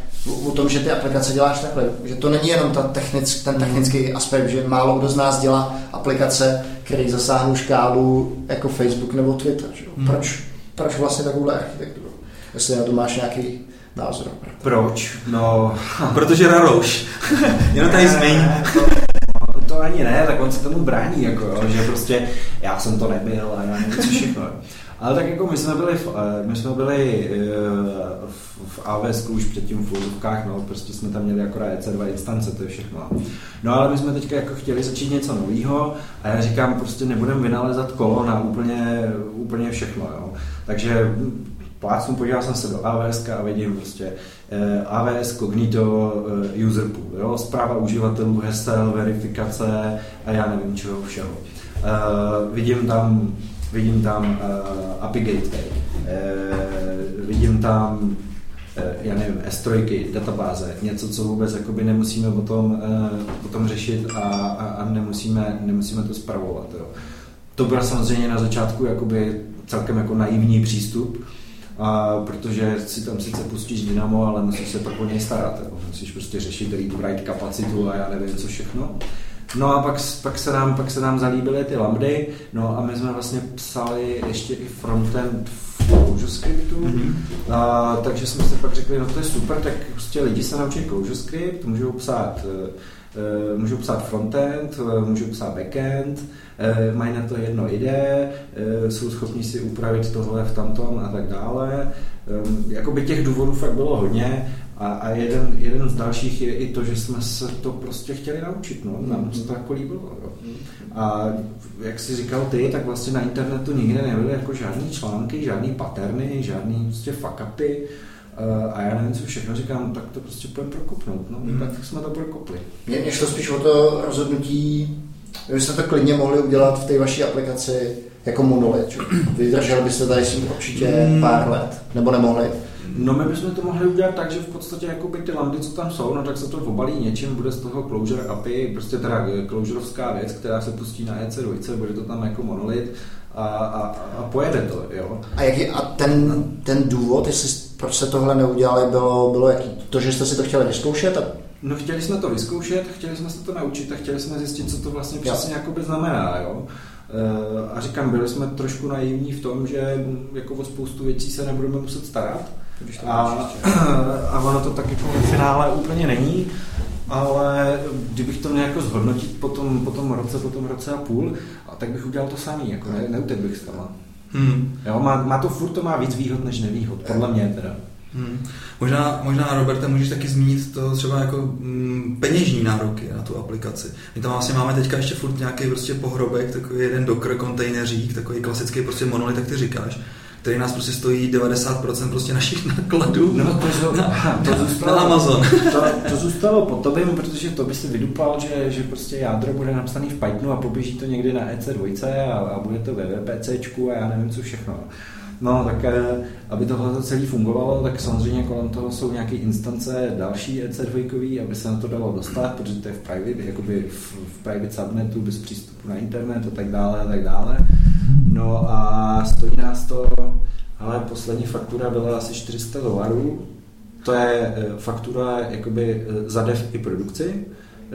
o tom, že ty aplikace děláš takhle, že to není jenom ta technick, ten technický aspekt, že málo kdo z nás dělá aplikace, které zasáhnou škálu jako Facebook nebo Twitter. Že? Hmm. Proč, proč vlastně takovou architekturu? Jestli na to máš nějaký názor. Proč? No, protože Rarouš. Jenom tady zmiň. To, to ani ne, tak on se tomu brání, jako, jo, že prostě já jsem to nebyl a já nevím co všechno. Ale tak jako my jsme byli v, eh, my jsme byli eh, v, v AWS už předtím v úzovkách, no, prostě jsme tam měli akorát EC2 instance, to je všechno. No ale my jsme teďka jako chtěli začít něco nového a já říkám, prostě nebudeme vynalezat kolo na úplně, úplně všechno, jo. Takže plácnu, podíval jsem se do AWS a vidím prostě eh, AWS Cognito eh, User Pool, jo, zpráva uživatelů, hesel, verifikace a já nevím čeho všeho. Eh, vidím tam vidím tam uh, API Gateway, uh, vidím tam uh, já nevím, S3, databáze, něco, co vůbec jakoby nemusíme potom, uh, potom řešit a, a, a nemusíme, nemusíme to spravovat. Jo. To byl samozřejmě na začátku jakoby celkem jako naivní přístup, a protože si tam sice pustíš Dynamo, ale musíš se pak o něj starat. Jo. Musíš prostě řešit read write kapacitu a já nevím co všechno. No a pak, pak, se nám, pak se nám zalíbily ty lambdy, no a my jsme vlastně psali ještě i frontend v ClojureScriptu, mm-hmm. a, takže jsme si pak řekli, no to je super, tak prostě lidi se naučí ClojureScript, můžou psát Uh, můžou psát frontend, uh, můžou psát backend, mají na to jedno ide, jsou schopni si upravit tohle v tamtom a tak dále. Um, jakoby těch důvodů fakt bylo hodně a, a jeden, jeden z dalších je i to, že jsme se to prostě chtěli naučit. No. Nám se to jako líbilo. Jo. A jak jsi říkal ty, tak vlastně na internetu nikde nebyly jako žádný články, žádný paterny, žádný prostě fuck upy. A já nevím, co všechno říkám, tak to prostě půjdeme prokopnout. No. Hmm. Tak jsme to prokopli. Mně, šlo spíš o to rozhodnutí, vy jste to klidně mohli udělat v té vaší aplikaci jako monolit. Vydržel byste tady s tím určitě hmm. pár let, nebo nemohli. No my bychom to mohli udělat tak, že v podstatě jako by ty lambdy, co tam jsou, no tak se to obalí něčím, bude z toho Clojure API, prostě teda Clojureovská věc, která se pustí na EC2, bude to tam jako monolit a, a, a pojede to, jo. A, jaký, a ten, ten důvod, jestli, proč se tohle neudělali, bylo, bylo jaký? To, že jste si to chtěli vyzkoušet? A... No chtěli jsme to vyzkoušet, chtěli jsme se to naučit a chtěli jsme zjistit, co to vlastně přesně jakoby znamená, jo. Eh, a říkám, byli jsme trošku naivní v tom, že jako o spoustu věcí se nebudeme muset starat, a, a ono to tak jako v finále úplně není, ale kdybych to měl jako zhodnotit po tom, po tom roce, po tom roce a půl, a tak bych udělal to samý, jako ne, neutek bych toho. Hmm. Jo, má, má, to furt to má víc výhod než nevýhod, podle mě teda. Hmm. Možná, možná, Roberta, můžeš taky zmínit to třeba jako mm, peněžní nároky na tu aplikaci. My tam vlastně máme teďka ještě furt nějaký prostě pohrobek, takový jeden Docker kontejneřík, takový klasický prostě monolit, jak ty říkáš který nás prostě stojí 90% prostě našich nákladů no, to, to, na, to zůstalo, na Amazon. To, to zůstalo pod tobě, protože to by si vydupal, že, že prostě jádro bude napsaný v Pythonu a poběží to někdy na EC2 a, a bude to ve VPCčku a já nevím co všechno. No, tak eh, aby tohle celé fungovalo, tak samozřejmě kolem toho jsou nějaké instance další EC2, aby se na to dalo dostat, protože to je v private, jakoby v, v private subnetu bez přístupu na internet a tak dále a tak dále. No a stojí nás to, ale poslední faktura byla asi 400 dolarů, to je eh, faktura jakoby eh, za dev i produkci,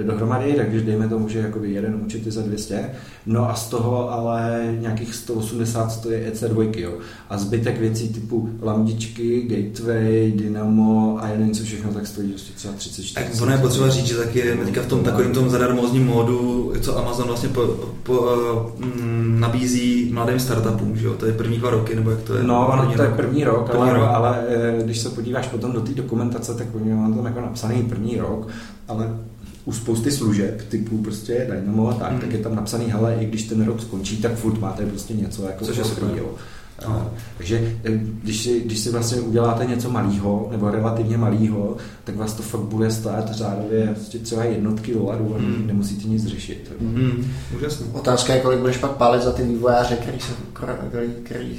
dohromady, takže dejme tomu, že jakoby jeden účet je za 200, no a z toho ale nějakých 180 stojí EC2, jo. A zbytek věcí typu lamdičky, gateway, dynamo a jeden co všechno, tak stojí prostě třeba 34. Tak ono je potřeba říct, že taky je teďka v tom takovém tom zadarmozním módu, co Amazon vlastně po, po, uh, nabízí mladým startupům, že jo? To je první dva roky, nebo jak to je? No, ono to je první rok, první ale, rok. ale eh, když se podíváš potom do té dokumentace, tak oni mám tam jako napsaný první rok, ale u spousty služeb typu prostě Dynamo a tak, mm. tak je tam napsaný, hele, i když ten rok skončí, tak furt máte prostě něco jako Což je super. No. Takže eh, když si, když si vlastně uděláte něco malého nebo relativně malého, tak vás to fakt bude stát řádově prostě třeba jednotky dolarů a mm. nemusíte nic řešit. Mm. Úžasný. Otázka je, kolik budeš pak pálit za ty vývojáře, který se, který, který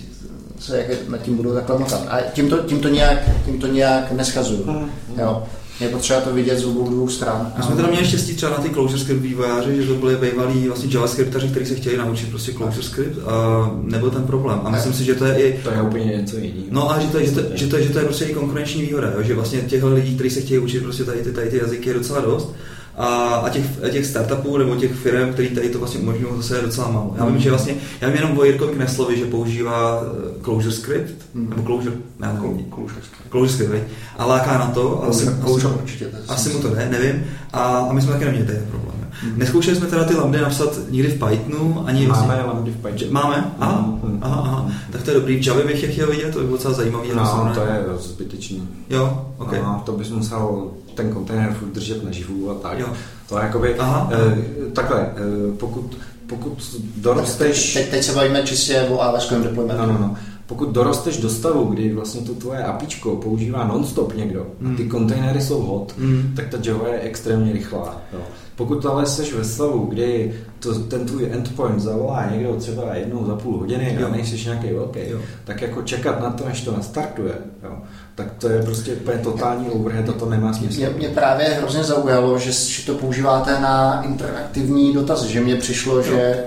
se jak nad tím budou takhle motat. A tím to, tím to nějak, tím to nějak neschazuju. Mm. Jo je potřeba to vidět z obou dvou stran. My jsme teda měli štěstí třeba na ty ClojureScript vývojáři, že to byli bývalí vlastně JavaScriptaři, kteří se chtěli naučit prostě ClojureScript a nebyl ten problém. A myslím si, že to je i... To je úplně něco jiného. No a že to, je, že, to, že, to, že to je prostě i konkurenční výhoda, jo? že vlastně těchto lidí, kteří se chtějí učit prostě tady ty, tady ty jazyky je docela dost a, a těch, a těch startupů nebo těch firm, který tady to vlastně umožňují, zase je docela málo. Já vím, že vlastně, já vím jenom o Jirkovi Kneslovi, že používá eh, Closure Script, hmm. nebo Closure, ne, ne, Closure Script, Closure Script a láká na to, asi, asi, určitě, asi mu to ne, nevím, a, a my jsme taky neměli ten problém. Hmm. Neskoušeli jsme teda ty lambdy napsat nikdy v Pythonu, ani Máme vlastně, lambdy v Pythonu. Máme? Aha, hmm. aha, aha. Tak to je dobrý. V Java bych je chtěl vidět, to by bylo docela zajímavý. No, to je zbytečný. Jo, ok. No, to bys musel ten kontejner furt držet naživu a tak. Jo. To je jakoby, Aha. E, takhle, e, pokud, pokud dorosteš... Teď, teď se bavíme čistě o AWS deploymentu. No, no, no. Pokud dorosteš do stavu, kdy vlastně to tvoje apičko používá non-stop někdo mm. a ty kontejnery jsou hot, mm. tak ta Java je extrémně rychlá. Jo. Pokud ale jsi ve stavu, kdy to, ten tvůj endpoint zavolá někdo třeba jednou za půl hodiny jo. a nejsi nějaký velký, jo. tak jako čekat na to, až to nastartuje, jo, tak to je prostě úplně totální overhead a to nemá smysl. Mě, mě právě hrozně zaujalo, že, že to používáte na interaktivní dotazy, že mně přišlo, že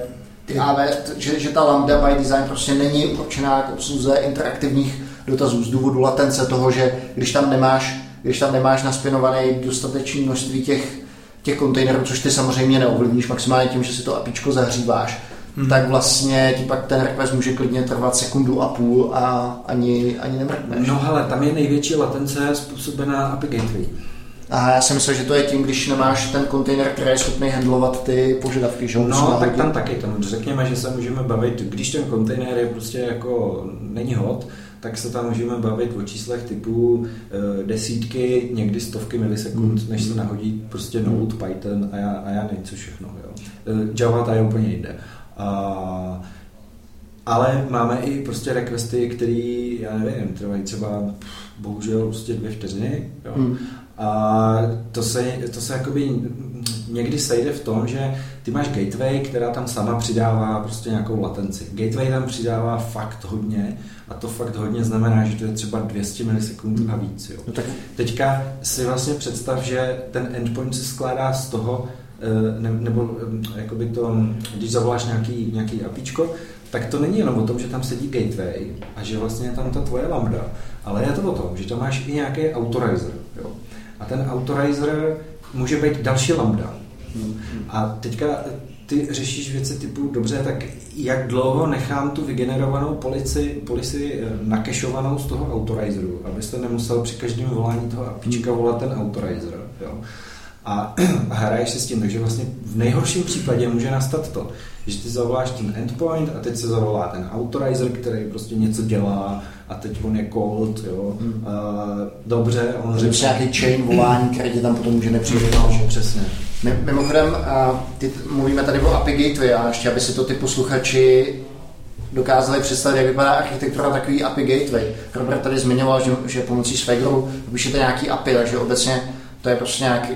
ty AV, že, že ta Lambda by design prostě není určená k obsluze interaktivních dotazů z důvodu latence toho, že když tam nemáš, když tam nemáš naspinovaný dostatečný množství těch těch kontejnerů, což ty samozřejmě neovlivníš maximálně tím, že si to apičko zahříváš, hmm. tak vlastně ti pak ten request může klidně trvat sekundu a půl a ani, ani nemrkneš. No hele, tam je největší latence způsobená API Gateway. A já jsem myslel, že to je tím, když nemáš ten kontejner, který je schopný handlovat ty požadavky, že No, tak tam taky, tam řekněme, že se můžeme bavit, když ten kontejner je prostě jako není hot, tak se tam můžeme bavit o číslech typu e, desítky, někdy stovky milisekund, mm. než se nahodí prostě Node, Python a já, a já nevím co všechno. Jo. E, Java ta je úplně jinde. A, ale máme i prostě requesty, které, já nevím, trvají třeba bohužel prostě dvě vteřiny. Jo. Mm. A to se, to se jakoby někdy sejde v tom, že ty máš gateway, která tam sama přidává prostě nějakou latenci. Gateway tam přidává fakt hodně a to fakt hodně znamená, že to je třeba 200 milisekund a víc. Jo. No tak. Teďka si vlastně představ, že ten endpoint se skládá z toho, ne, nebo eh, jakoby to, když zavoláš nějaký, nějaký APIčko, tak to není jenom o tom, že tam sedí gateway a že vlastně je tam ta tvoje lambda, ale je to o tom, že tam máš i nějaký autorizer. Jo. A ten autorizer může být další lambda. A teďka ty řešíš věci typu, dobře, tak jak dlouho nechám tu vygenerovanou polici, polici eh, nakešovanou z toho autorizeru, abyste nemusel při každém volání toho APIčka volat ten autorizer. Jo? A, a hraješ si s tím, takže vlastně v nejhorším případě může nastat to, že ty zavoláš ten endpoint a teď se zavolá ten autorizer, který prostě něco dělá a teď on je cold, jo. Hmm. Uh, dobře, on řekne... nějaký chain volání, který tě tam potom může nepřijít. No, přesně. Mimochodem, ty, mluvíme tady o API Gateway a ještě, aby si to ty posluchači dokázali představit, jak vypadá architektura takový API gateway. Robert tady zmiňoval, že, že pomocí Swaggeru píšete nějaký API, takže obecně to je prostě nějaký,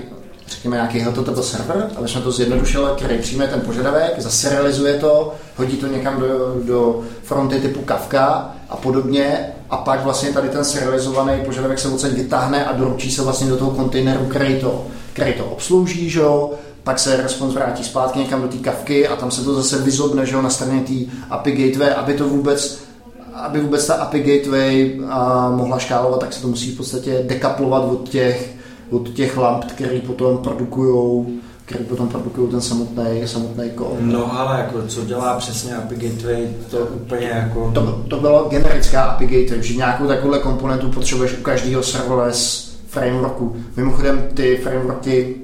řekněme, nějaký HTTP server, aby jsme to zjednodušili, který přijme ten požadavek, zaserializuje to, hodí to někam do, do fronty typu Kafka a podobně a pak vlastně tady ten serializovaný požadavek se odsaď vytáhne a doručí se vlastně do toho kontejneru, který to, který to obslouží, že jo? pak se response vrátí zpátky někam do té kavky a tam se to zase vyzobne že na straně té API gateway, aby to vůbec aby vůbec ta API gateway a, mohla škálovat, tak se to musí v podstatě dekaplovat od těch, od těch lamp, které potom produkují který potom produkují ten samotný, samotný kód. No ale jako, co dělá přesně API Gateway, to úplně jako... To, to bylo generická API Gateway, že nějakou takovou komponentu potřebuješ u každého serverless frameworku. Mimochodem ty frameworky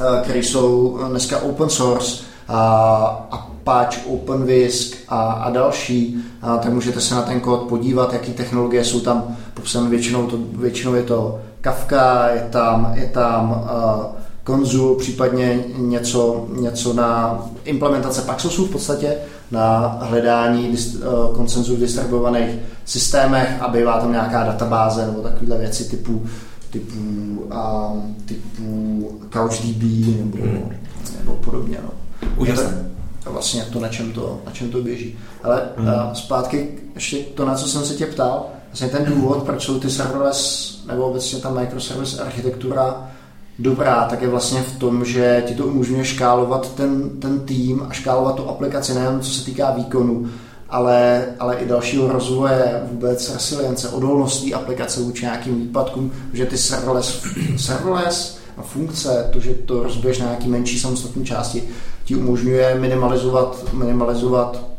Eh, které jsou dneska open source, a Apache, OpenWhisk a, a další, a tak můžete se na ten kód podívat, jaký technologie jsou tam popsané. Většinou, to, většinou je to Kafka, je tam, je tam uh, Konzul, případně něco, něco na implementace Paxosu v podstatě, na hledání dist, uh, koncenzu v distribuovaných systémech a bývá tam nějaká databáze nebo takovéhle věci typu typu, um, typu CouchDB nebo, hmm. nebo podobně. No. Úžasné. A vlastně to na čem to, na čem to běží. Ale hmm. uh, zpátky ještě to, na co jsem se tě ptal, vlastně ten důvod, proč jsou ty serverless nebo obecně ta microservice architektura dobrá, tak je vlastně v tom, že ti to umožňuje škálovat ten, ten tým a škálovat tu aplikaci nejen co se týká výkonu, ale, ale i dalšího rozvoje vůbec resilience, odolností aplikace vůči nějakým výpadkům, že ty serverless, serverless a funkce, to, že to rozbiješ na nějaký menší samostatné části, ti umožňuje minimalizovat, minimalizovat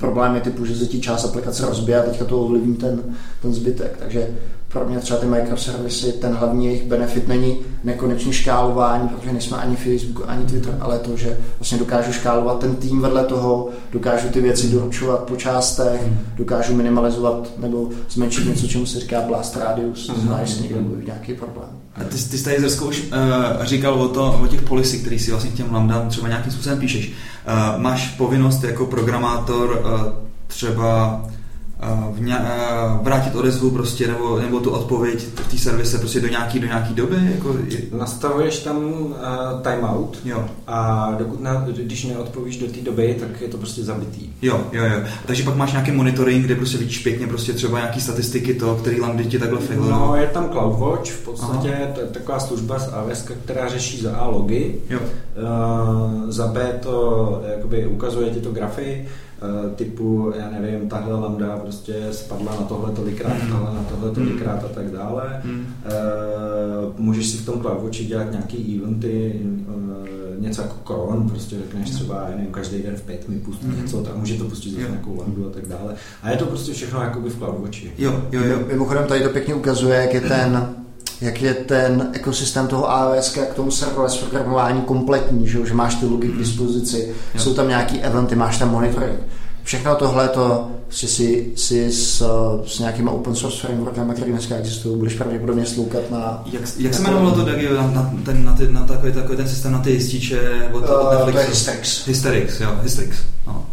problémy typu, že se ti část aplikace rozbije a teďka to ovlivní ten, ten zbytek. Takže pro mě třeba ty microservisy, ten hlavní jejich benefit není nekonečný škálování, protože nejsme ani Facebook, ani Twitter, ale to, že vlastně dokážu škálovat ten tým vedle toho, dokážu ty věci doručovat po částech, dokážu minimalizovat nebo zmenšit něco, čemu se říká blast radius, to znamená, že někde bude nějaký problém. A ty, ty jsi tady Zrsko už uh, říkal o, to, o těch policy, který si vlastně těm lambdám třeba nějakým způsobem píšeš. Uh, máš povinnost jako programátor uh, třeba v ně, vrátit odezvu prostě nebo, nebo tu odpověď v té servise prostě do nějaký, do nějaký doby? Jako je... Nastavuješ tam uh, timeout jo. a dokud ne, když neodpovíš do té doby, tak je to prostě zabitý. Jo, jo, jo. Takže pak máš nějaký monitoring, kde prostě vidíš pěkně prostě třeba nějaký statistiky to, který lambdy ti takhle failují. No, je tam CloudWatch, v podstatě to je taková služba z AWS, která řeší za A logy, jo. Uh, za B to jakoby ukazuje ti to grafy, Eh, typu, já nevím, tahle lambda prostě spadla na tohle tolikrát, mm. tahle na tohle tolikrát a tak dále. Mm. Můžeš si v tom CloudWatchi dělat nějaký eventy, eh, něco jako Cron, prostě řekneš třeba, já nevím, každý den v pět mi pustí mm. něco, tak může to pustit zase nějakou lambdu a tak dále. A je to prostě všechno jakoby v CloudWatchi. Jo, jo, jo. Mimochodem tady to pěkně ukazuje, jak je ten jak je ten ekosystém toho AWS k tomu serverless programování kompletní, že, že máš ty logy k dispozici, jo. jsou tam nějaký eventy, máš tam monitoring. Všechno tohle to si, si, si s, s nějakými open source frameworkami, které dneska existují, budeš pravděpodobně sloukat na... Jak, jak se jmenovalo to, Dagi, na, na, ten, na, ty, na takový, takový ten systém na ty jističe od, od uh, Netflixu? To je Hysterix. Hysterix, jo, Hysterix. No.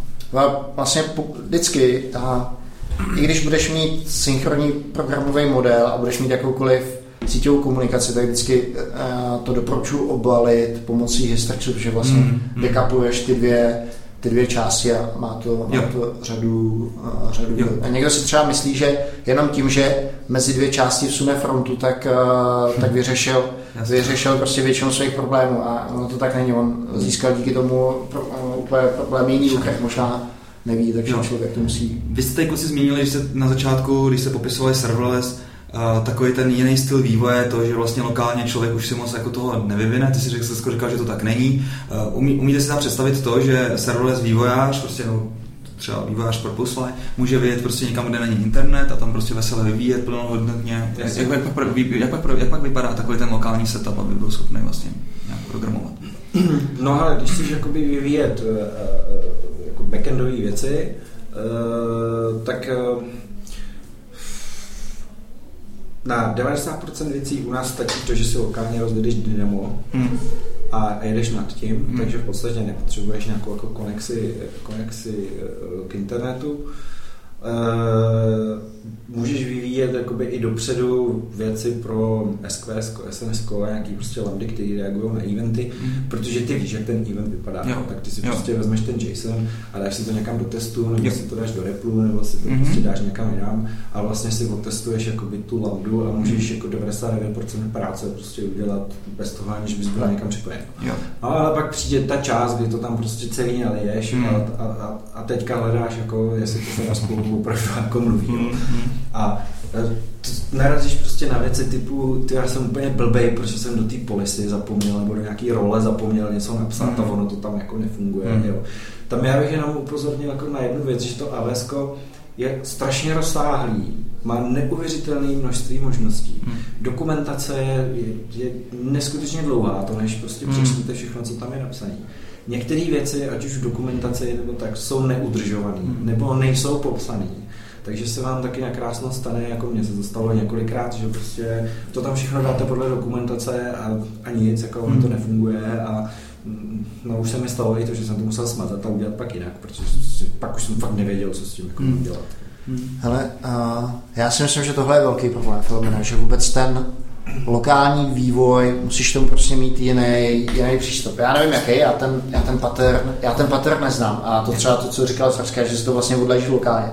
Vlastně vždycky, a, i když budeš mít synchronní programový model a budeš mít jakoukoliv síťovou komunikaci, tak vždycky uh, to doporučuji obalit pomocí hystrčů, protože vlastně mm, mm. dekapluješ ty dvě ty dvě části a má to, má to řadu, uh, řadu jo. A někdo si třeba myslí, že jenom tím, že mezi dvě části vsune frontu, tak, uh, tak vyřešil, Jasně. vyřešil prostě většinu svých problémů a ono to tak není. On získal díky tomu pro, uh, úplně problém jiný lukrech, možná neví, takže člověk to musí. Vy jste jako si zmínili, že se na začátku, když se popisovali serverless, takový ten jiný styl vývoje, to, že vlastně lokálně člověk už si moc jako toho nevyvine, ty si řekl, jsi říkal, že to tak není. Umí, umíte si tam představit to, že serverless vývojář, prostě no, třeba vývojář Purposefly, může vyjet prostě někam, kde není internet a tam prostě veselé vyvíjet plnohodnotně. Jak, jak, jak, pak, jak, pak, jak pak vypadá takový ten lokální setup, aby byl schopný vlastně nějak programovat? No ale když chceš jakoby vyvíjet uh, jako backendové věci, uh, tak na 90% věcí u nás stačí to, že si lokálně rozvedeš dynamo, hmm. a jedeš nad tím, hmm. takže v podstatě nepotřebuješ nějakou jako konexi, konexi k internetu. Uh, můžeš vyvíjet jakoby i dopředu věci pro SQS, SNS, nějaký prostě lambdy, které reagují na eventy, mm. protože ty víš, jak ten event vypadá. Jo. Tak ty si jo. prostě vezmeš ten JSON a dáš si to někam do testu, nebo jo. si to dáš do replu, nebo si to mm. prostě dáš někam jinam a vlastně si otestuješ jakoby tu lambdu a můžeš mm. jako 99% práce prostě udělat bez toho, aniž bys byl někam připojen. Jo. No, ale pak přijde ta část, kdy to tam prostě celý naliješ mm. a, a, a, a, teďka hledáš, jako, jestli to se dá spolu opravdu jako mluví. Mm. A e, narazíš prostě na věci typu, ty já jsem úplně blbej, protože jsem do té polisy zapomněl, nebo do nějaký role zapomněl něco napsat mm. a ono to tam jako nefunguje. Mm. Jo. Tam já bych jenom upozornil jako na jednu věc, že to AWS je strašně rozsáhlý, má neuvěřitelné množství možností. Hmm. Dokumentace je, je, je neskutečně dlouhá, to než prostě hmm. přečtete všechno, co tam je napsané. Některé věci, ať už v dokumentaci nebo tak, jsou neudržované, hmm. nebo nejsou popsané. Takže se vám taky nakrásno stane, jako mně se to stalo několikrát, že prostě to tam všechno dáte podle dokumentace a, a nic, jako hmm. to nefunguje a no už se mi stalo i to, že jsem to musel smazat a udělat pak jinak, protože pak už jsem fakt nevěděl, co s tím jako hmm. dělat. Hmm. Hele, uh, já si myslím, že tohle je velký problém Filomena, že vůbec ten lokální vývoj, musíš tomu prostě mít jiný, jiný přístup. Já nevím jaký, já ten, já ten pattern, já ten pattern neznám a to třeba to, co říkal Zrska, že si to vlastně odleží lokálně.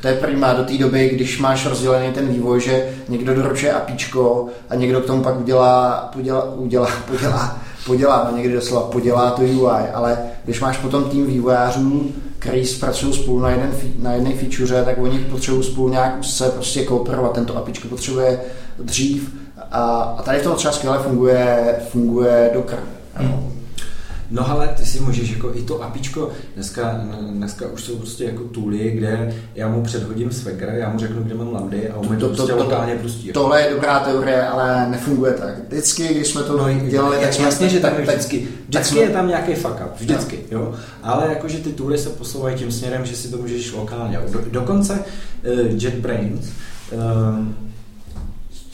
To je prima do té doby, když máš rozdělený ten vývoj, že někdo doručuje apíčko a někdo k tomu pak udělá, udělá, udělá, podělá, podělá, no někdy doslova podělá to UI, ale když máš potom tým vývojářů, který zpracují spolu na, jeden, na jedné feature, tak oni potřebují spolu nějak se prostě kooperovat. Tento apičko potřebuje dřív a, a tady v tom třeba skvěle funguje, funguje Docker. Hmm. No ale ty si můžeš jako i to apičko, dneska, dneska už jsou prostě jako tooly, kde já mu předhodím Swagger, já mu řeknu, kde mám lambdy a on to, to, to, prostě to, lokálně pustí. Tohle je dobrá teorie, ale nefunguje tak. Vždycky, když jsme to no, dělali, tak jsme jasně, že tak vždycky. Vždycky jsme... je tam nějaký fuck up, vždycky, no. jo. Ale jakože ty tooly se posouvají tím směrem, že si to můžeš lokálně. Do, dokonce uh, JetBrains uh,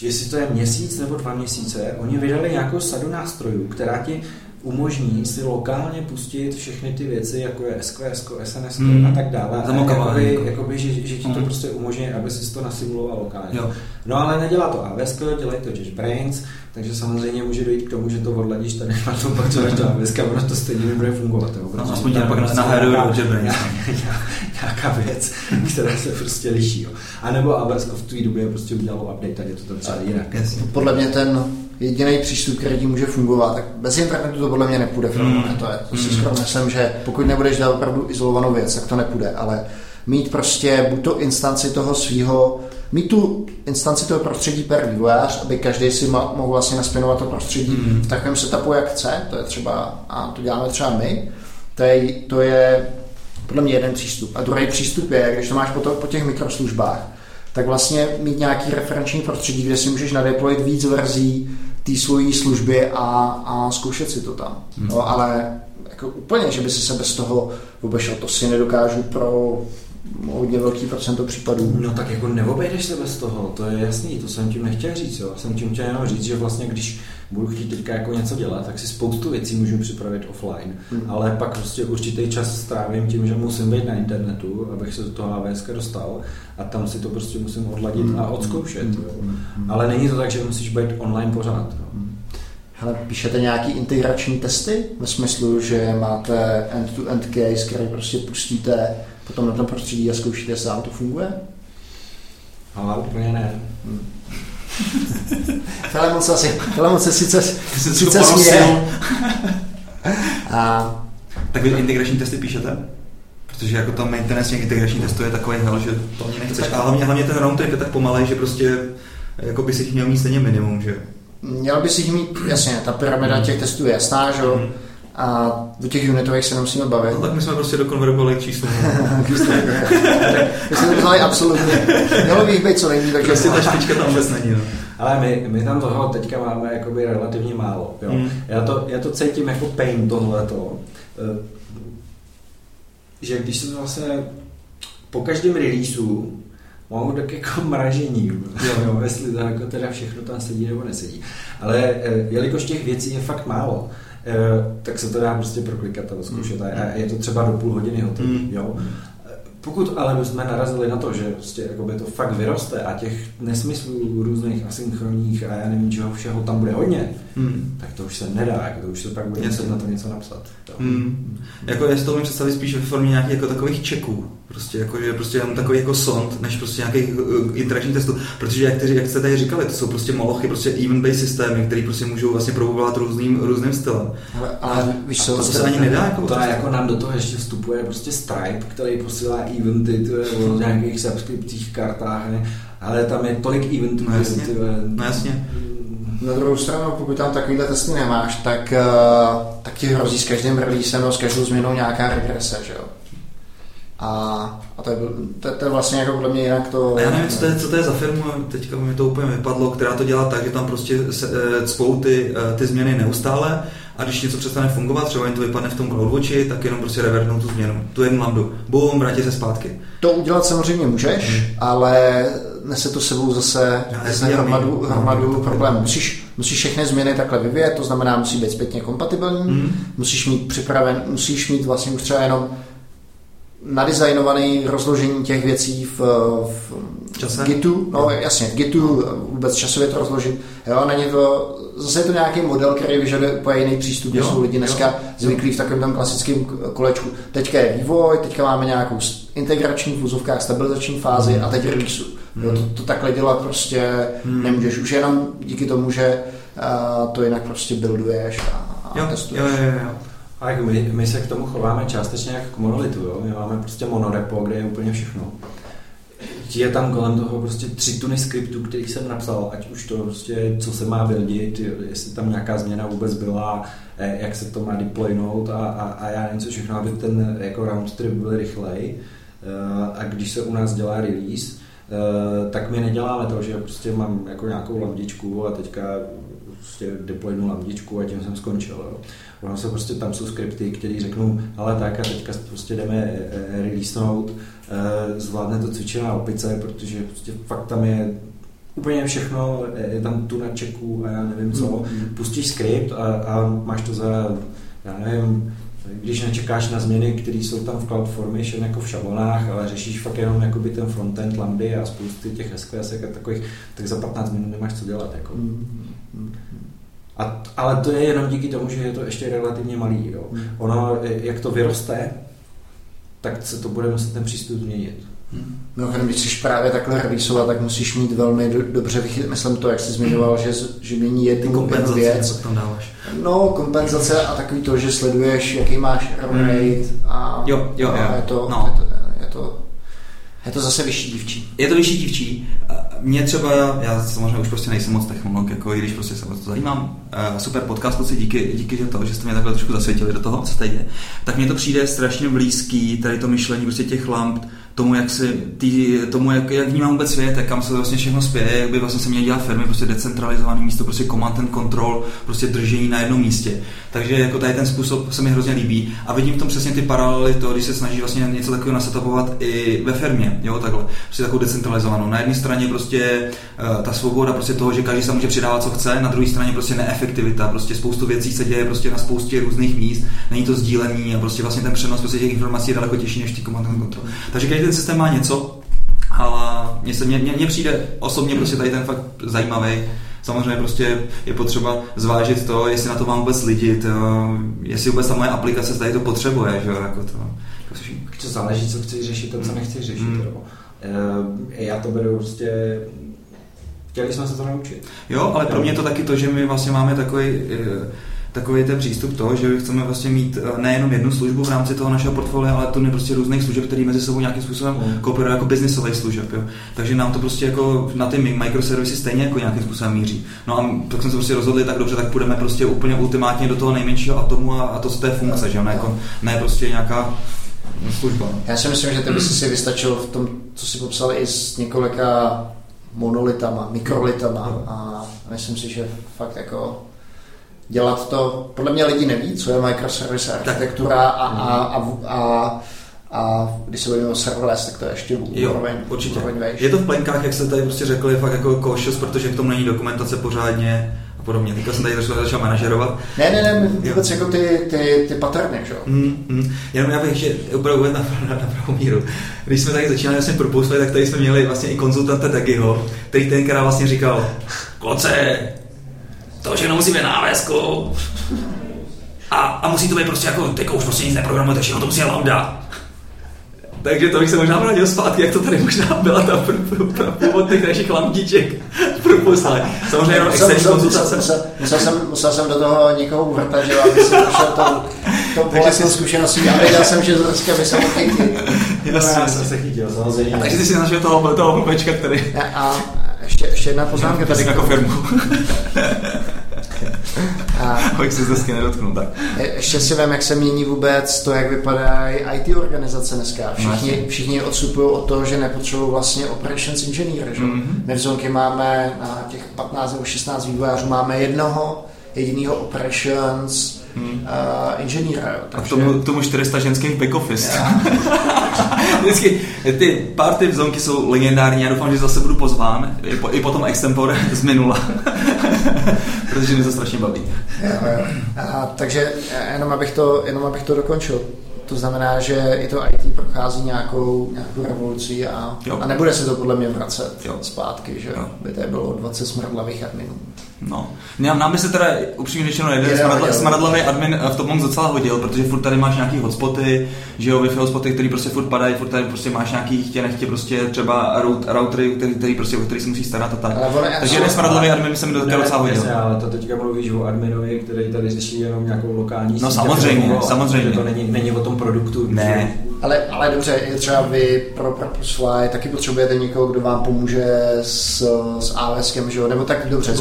jestli to je měsíc nebo dva měsíce, oni vydali nějakou sadu nástrojů, která ti umožní si lokálně pustit všechny ty věci, jako je SQS, SNS hmm. a tak dále. Jakoby, jako. jakoby, že, že ti to hmm. prostě umožní, aby si to nasimuloval lokálně. Jo. No ale nedělá to AWS, dělají to JetBrains, takže samozřejmě může dojít k tomu, že to odladíš tady na to, pak co to AWS, ono to stejně nebude fungovat. Jo, no, aspoň tě pak nahraju do JetBrains. Nějaká věc, která se prostě liší. Jo. A nebo AWS v té době prostě udělalo update a je to tam třeba jinak. Podle mě ten jediný přístup, který ti může fungovat, tak bez internetu to podle mě nepůjde. Mm. To, je, to si mm. skoro myslím, že pokud nebudeš dělat opravdu izolovanou věc, tak to nepůjde, ale mít prostě buď to instanci toho svého, mít tu instanci toho prostředí per vývojář, aby každý si mohl vlastně naspinovat to prostředí mm. v takovém setupu, jak chce, to je třeba, a to děláme třeba my, to je, to je podle mě jeden přístup. A druhý přístup je, když to máš po, to, po těch mikroslužbách, tak vlastně mít nějaký referenční prostředí, kde si můžeš nadeployit víc verzí té svojí služby a, a zkoušet si to tam. Hmm. No, ale jako úplně, že by si se bez toho obešel, to si nedokážu pro hodně velký procento případů. No tak jako neobejdeš se bez toho, to je jasný, to jsem tím nechtěl říct, jo. Jsem tím chtěl jenom říct, že vlastně když budu chtít teďka jako něco dělat, tak si spoustu věcí můžu připravit offline, hmm. ale pak prostě určitý čas strávím tím, že musím být na internetu, abych se do toho AWS dostal a tam si to prostě musím odladit hmm. a odzkoušet. Hmm. Jo. Hmm. Ale není to tak, že musíš být online pořád. Jo. Hmm. Hele, píšete nějaký integrační testy? Ve smyslu, že máte end-to-end case, který prostě pustíte potom na tom prostředí a zkoušíte, jestli vám to funguje? Ale úplně ne. Hmm. Filemon se asi, Filemon se sice, sice směje. A... Tak vy integrační testy píšete? Protože jako tam maintenance těch integračních testů je takový hell, že to mě nechceš. A hlavně, hlavně ten round je tak pomalej, že prostě jako by si jich měl mít stejně minimum, že Měl by si jich mít, jasně, ta pyramida těch testů je jasná, že jo? Mm a o těch unitových se nemusíme bavit. No tak my jsme prostě dokonvertovali k číslu. my jsme to vzali absolutně. Mělo by jich být co nejméně, takže... Prostě ta špička tam vůbec není. No. Ale my, my tam toho teďka máme jakoby relativně málo. Jo. Mm. Já, to, já to cítím jako pain tohleto. Eh, že když se vlastně po každém releaseu mohu tak jako mražení, jo, jo, jestli to jako teda všechno tam sedí nebo nesedí. Ale eh, jelikož těch věcí je fakt málo, tak se to dá prostě proklikat a zkoušet. A je to třeba do půl hodiny hotový. Mm. Jo? Pokud ale jsme narazili na to, že prostě jakoby to fakt vyroste a těch nesmyslů různých asynchronních a já nevím čeho všeho tam bude hodně, hmm. tak to už se nedá, jako to už se pak bude muset na to něco napsat. Hmm. Jako já si to umím představit spíš ve formě nějakých jako takových čeků, prostě jako, že prostě jenom takový jako sond, než prostě nějaký uh, interakční testů, protože jak, ty, jak jste tady říkali, to jsou prostě molochy, prostě event-based systémy, které prostě můžou vlastně provokovat různým, různým stylem. Ale, ale víš, co, to se ani nedá. Jako to je jako nám do toho ještě vstupuje prostě Stripe, který posílá eventy to je o nějakých subskripcích, kartách, ne? ale tam je tolik eventů. No jasně. No jasně. Na druhou stranu, pokud tam takovýhle testy nemáš, tak, uh, tak ti hrozí s každým releasem s každou změnou nějaká regrese, že jo? A, a to, je, to, to, je vlastně jako podle mě jinak to... A já nevím, co to, je, co to je za firmu, teďka mi to úplně vypadlo, která to dělá tak, že tam prostě se, e, cpou ty, e, ty změny neustále a když něco přestane fungovat, třeba jim to vypadne v tom CloudWatchi, tak jenom prostě revertnou tu změnu, tu jednu lambdu, bum, vrátí se zpátky. To udělat samozřejmě můžeš, hmm. ale nese to sebou zase, zase hromadu, hromadu problémů. Musíš, musíš všechny změny takhle vyvíjet, to znamená, musí být zpětně kompatibilní, hmm. musíš mít připraven, musíš mít vlastně už třeba jenom nadizajnované rozložení těch věcí v, v Čase? Gitu, no jasně, v Gitu vůbec časově to rozložit. Jo, není to, zase je to nějaký model, který vyžaduje úplně jiný přístup, než jsou lidi dneska jo. zvyklí v takovém tam klasickém kolečku. Teďka je vývoj, teďka máme nějakou integrační v úzovkách stabilizační fázi hmm. a teď release. Hmm. Jo, to, to, takhle dělat prostě hmm. nemůžeš. Už jenom díky tomu, že uh, to jinak prostě builduješ a, a jo, testuješ. Jo, jo, jo. A jak my, my se k tomu chováme částečně jako k monolitu, jo? My máme prostě monorepo, kde je úplně všechno. Je tam kolem toho prostě tři tuny skriptů, který jsem napsal, ať už to prostě, co se má buildit, jestli tam nějaká změna vůbec byla, eh, jak se to má deploynout a, a, a já nevím co všechno, aby ten jako round trip byl rychlej. Eh, a když se u nás dělá release, tak my neděláme to, že prostě mám jako nějakou lamdičku a teďka prostě deploynu lamdičku a tím jsem skončil. Jo. Ono se prostě tam jsou skripty, které řeknou, ale tak a teďka prostě jdeme eh, eh, releasenout, eh, zvládne to cvičená opice, protože prostě fakt tam je úplně všechno, je tam tu na čeku a já nevím co, mm-hmm. pustíš skript a, a máš to za, já nevím, když nečekáš na změny, které jsou tam v CloudFormation jako v šablonách, ale řešíš fakt jenom jakoby ten frontend, lambdy a spousty těch SQS a takových, tak za 15 minut nemáš co dělat. Jako. Mm-hmm. A, ale to je jenom díky tomu, že je to ještě relativně malý. Jo. Ono, jak to vyroste, tak se to bude muset ten přístup změnit. Hmm. No, když chceš právě takhle releaseovat, tak musíš mít velmi do, dobře vychytit. Myslím to, jak jsi zmiňoval, že, že mění jednu, kompenzace, věc. tam dáváš. No, kompenzace a takový to, že sleduješ, jaký máš run hmm. rate a, jo, jo, jo. a je to, no. je to, je to je to zase vyšší dívčí. Je to vyšší dívčí. Mě třeba, já samozřejmě už prostě nejsem moc technolog, jako i když prostě se o to zajímám. Super podcast, kluci, díky, díky že to, že jste mě takhle trošku zasvětili do toho, co tady je. Tak mně to přijde strašně blízký, tady to myšlení prostě těch lamp, tomu, jak si, tý, tomu, jak, jak vnímám vůbec svět, jak kam se vlastně všechno spěje, jak by vlastně se měly dělat firmy, prostě decentralizované místo, prostě command and control, prostě držení na jednom místě. Takže jako tady ten způsob se mi hrozně líbí a vidím v tom přesně ty paralely, to, když se snaží vlastně něco takového nasetapovat i ve firmě, jo, takhle, prostě takovou decentralizovanou. Na jedné straně prostě uh, ta svoboda prostě toho, že každý se může přidávat, co chce, na druhé straně prostě neefektivita, prostě spoustu věcí se děje prostě na spoustě různých míst, není to sdílení a prostě vlastně ten přenos prostě těch informací je daleko těžší než ty command and control. Takže každý ten systém má něco, ale mně, se, mně, mně přijde osobně prostě tady ten fakt zajímavý. Samozřejmě prostě je potřeba zvážit to, jestli na to mám vůbec lidi, to, jestli vůbec ta moje aplikace tady to potřebuje, že jo, jako to. Jako to záleží, co chceš řešit a co nechceš řešit. Mm. Jo. E, já to beru prostě chtěli jsme se to naučit. Jo, ale pro mě je to taky to, že my vlastně máme takový eh, takový ten přístup toho, že chceme vlastně mít eh, nejenom jednu službu v rámci toho našeho portfolia, ale to prostě různých služeb, které mezi sebou nějakým způsobem mm. kooperují jako biznisových služeb. Jo. Takže nám to prostě jako na ty microservisy stejně jako nějakým způsobem míří. No a tak jsme se prostě rozhodli, tak dobře, tak půjdeme prostě úplně ultimátně do toho nejmenšího atomu a, a to z té funkce, že ne, jako, ne prostě nějaká služba. Já si myslím, že ty by si vystačil v tom, co si popsal i s několika monolitama, mikrolitama a myslím si, že fakt jako dělat to. Podle mě lidi neví, co je microservice architektura a, a, a, a a když se bavíme o serverless, tak to je ještě úroveň, určitě. Úroveň je to v plenkách, jak jste tady prostě řekli, fakt jako cautious, protože k tomu není dokumentace pořádně. A podobně. Teďka jsem tady trošku začal manažerovat. Ne, ne, ne, vůbec jako ty, ty, ty paterny, že jo? Mm, mm. Jenom já bych ještě opravdu uvedl na, na, na pravou míru. Když jsme tady začínali vlastně propustili, tak tady jsme měli vlastně i konzultanta Tagiho, který tenkrát vlastně říkal, kloce, to všechno musí být návesku. A, a musí to být prostě jako, teďka už prostě nic neprogramujete, všechno to musí být lambda. Takže to bych se možná vrátil zpátky, jak to tady možná byla ta původ těch našich lamtiček propustili. Samozřejmě jenom externí konzultace. Musel, musel, jsem, musel jsem do toho někoho uvrtat, že aby si prošel tou, tou bolestnou zkušeností a věděl jsem, že zrovna by se mohl chytit. Jasně, já jsem se chytil, samozřejmě. Takže ty si našel toho, toho blbečka, který... A ještě, ještě jedna poznámka tady. Jako firmu. A Abych se zde nedotknul, tak. Ještě si vím, jak se mění vůbec to, jak vypadají IT organizace dneska. Všichni, všichni odstupují od toho, že nepotřebují vlastně operations engineer. Že? Mm-hmm. My v Zonky máme na těch 15 nebo 16 vývojářů máme jednoho jediného operations hmm. uh, inženýra. Jo, takže... A tomu, tomu 400 ženských back office. Vždycky ty party v Zonky jsou legendární, já doufám, že zase budu pozván, i, po, i potom extempore z minula, protože mě to strašně baví. Jo, jo. A, takže jenom abych, to, jenom abych to dokončil. To znamená, že i to IT prochází nějakou, nějakou revolucí a, a nebude se to podle mě vracet jo. zpátky, že jo. by to bylo 20 smrdlavých adminů. No. Nám by se teda upřímně řečeno jeden smradla, smradlavý admin v tom docela hodil, protože furt tady máš nějaký hotspoty, že jo, Wi-Fi hotspoty, který prostě furt padají, furt tady prostě máš nějaký chtě nechtě prostě třeba routery, který, který, prostě, o který se musí starat a tak. Takže jeden smradlavý admin by se mi do toho docela hodil. Ale to teďka mluvíš o adminovi, který tady řeší jenom nějakou lokální No samozřejmě, toho, samozřejmě. To není, není o tom produktu. Ne. Ale, ale dobře, je třeba vy pro Purposefly taky potřebujete někoho, kdo vám pomůže s, s AWSkem, že jo? Nebo tak dobře, z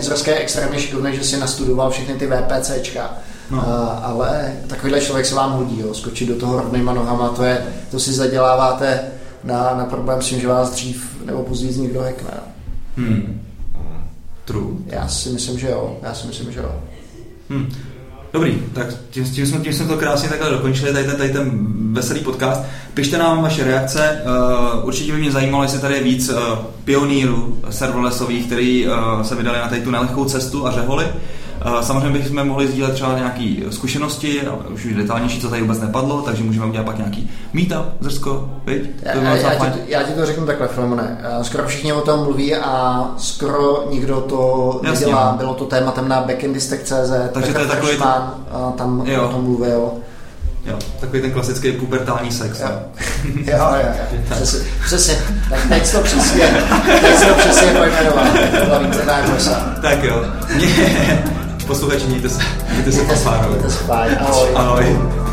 Zrské je extrémně šikovný, že si nastudoval všechny ty VPCčka. No. A, ale takovýhle člověk se vám hodí, jo? skočit do toho rovnýma nohama, to, je, to si zaděláváte na, na problém s tím, že vás dřív nebo později někdo hackne. Hmm. True. Já si myslím, že jo. Já si myslím, že jo. Hmm. Dobrý, tak tím, tím, jsme, tím jsme to krásně takhle dokončili, tady ten, tady ten veselý podcast. Pište nám vaše reakce, uh, určitě by mě zajímalo, jestli tady je víc uh, pionýrů serverlessových, který uh, se vydali na tady tu nelehkou cestu a řeholi. Samozřejmě bychom mohli sdílet třeba nějaké zkušenosti, už už detailnější, co tady vůbec nepadlo, takže můžeme udělat pak nějaký meetup, Zrsko, viď? To já, já, ti, já ti to řeknu takhle, Filemone. Skoro všichni o tom mluví a skoro nikdo to Jasně, nedělá. No. Bylo to tématem na backendistek.cz, takže to je takový ten... tam jo. o tom mluvil. Jo, takový ten klasický pubertální sex. Jo, jo, jo, jo. Přesně, přesně. Tak teď to přesně, teď to přesně pojmenoval. Tak jo. Posluchači, mějte se, mějte se se, ahoj. ahoj.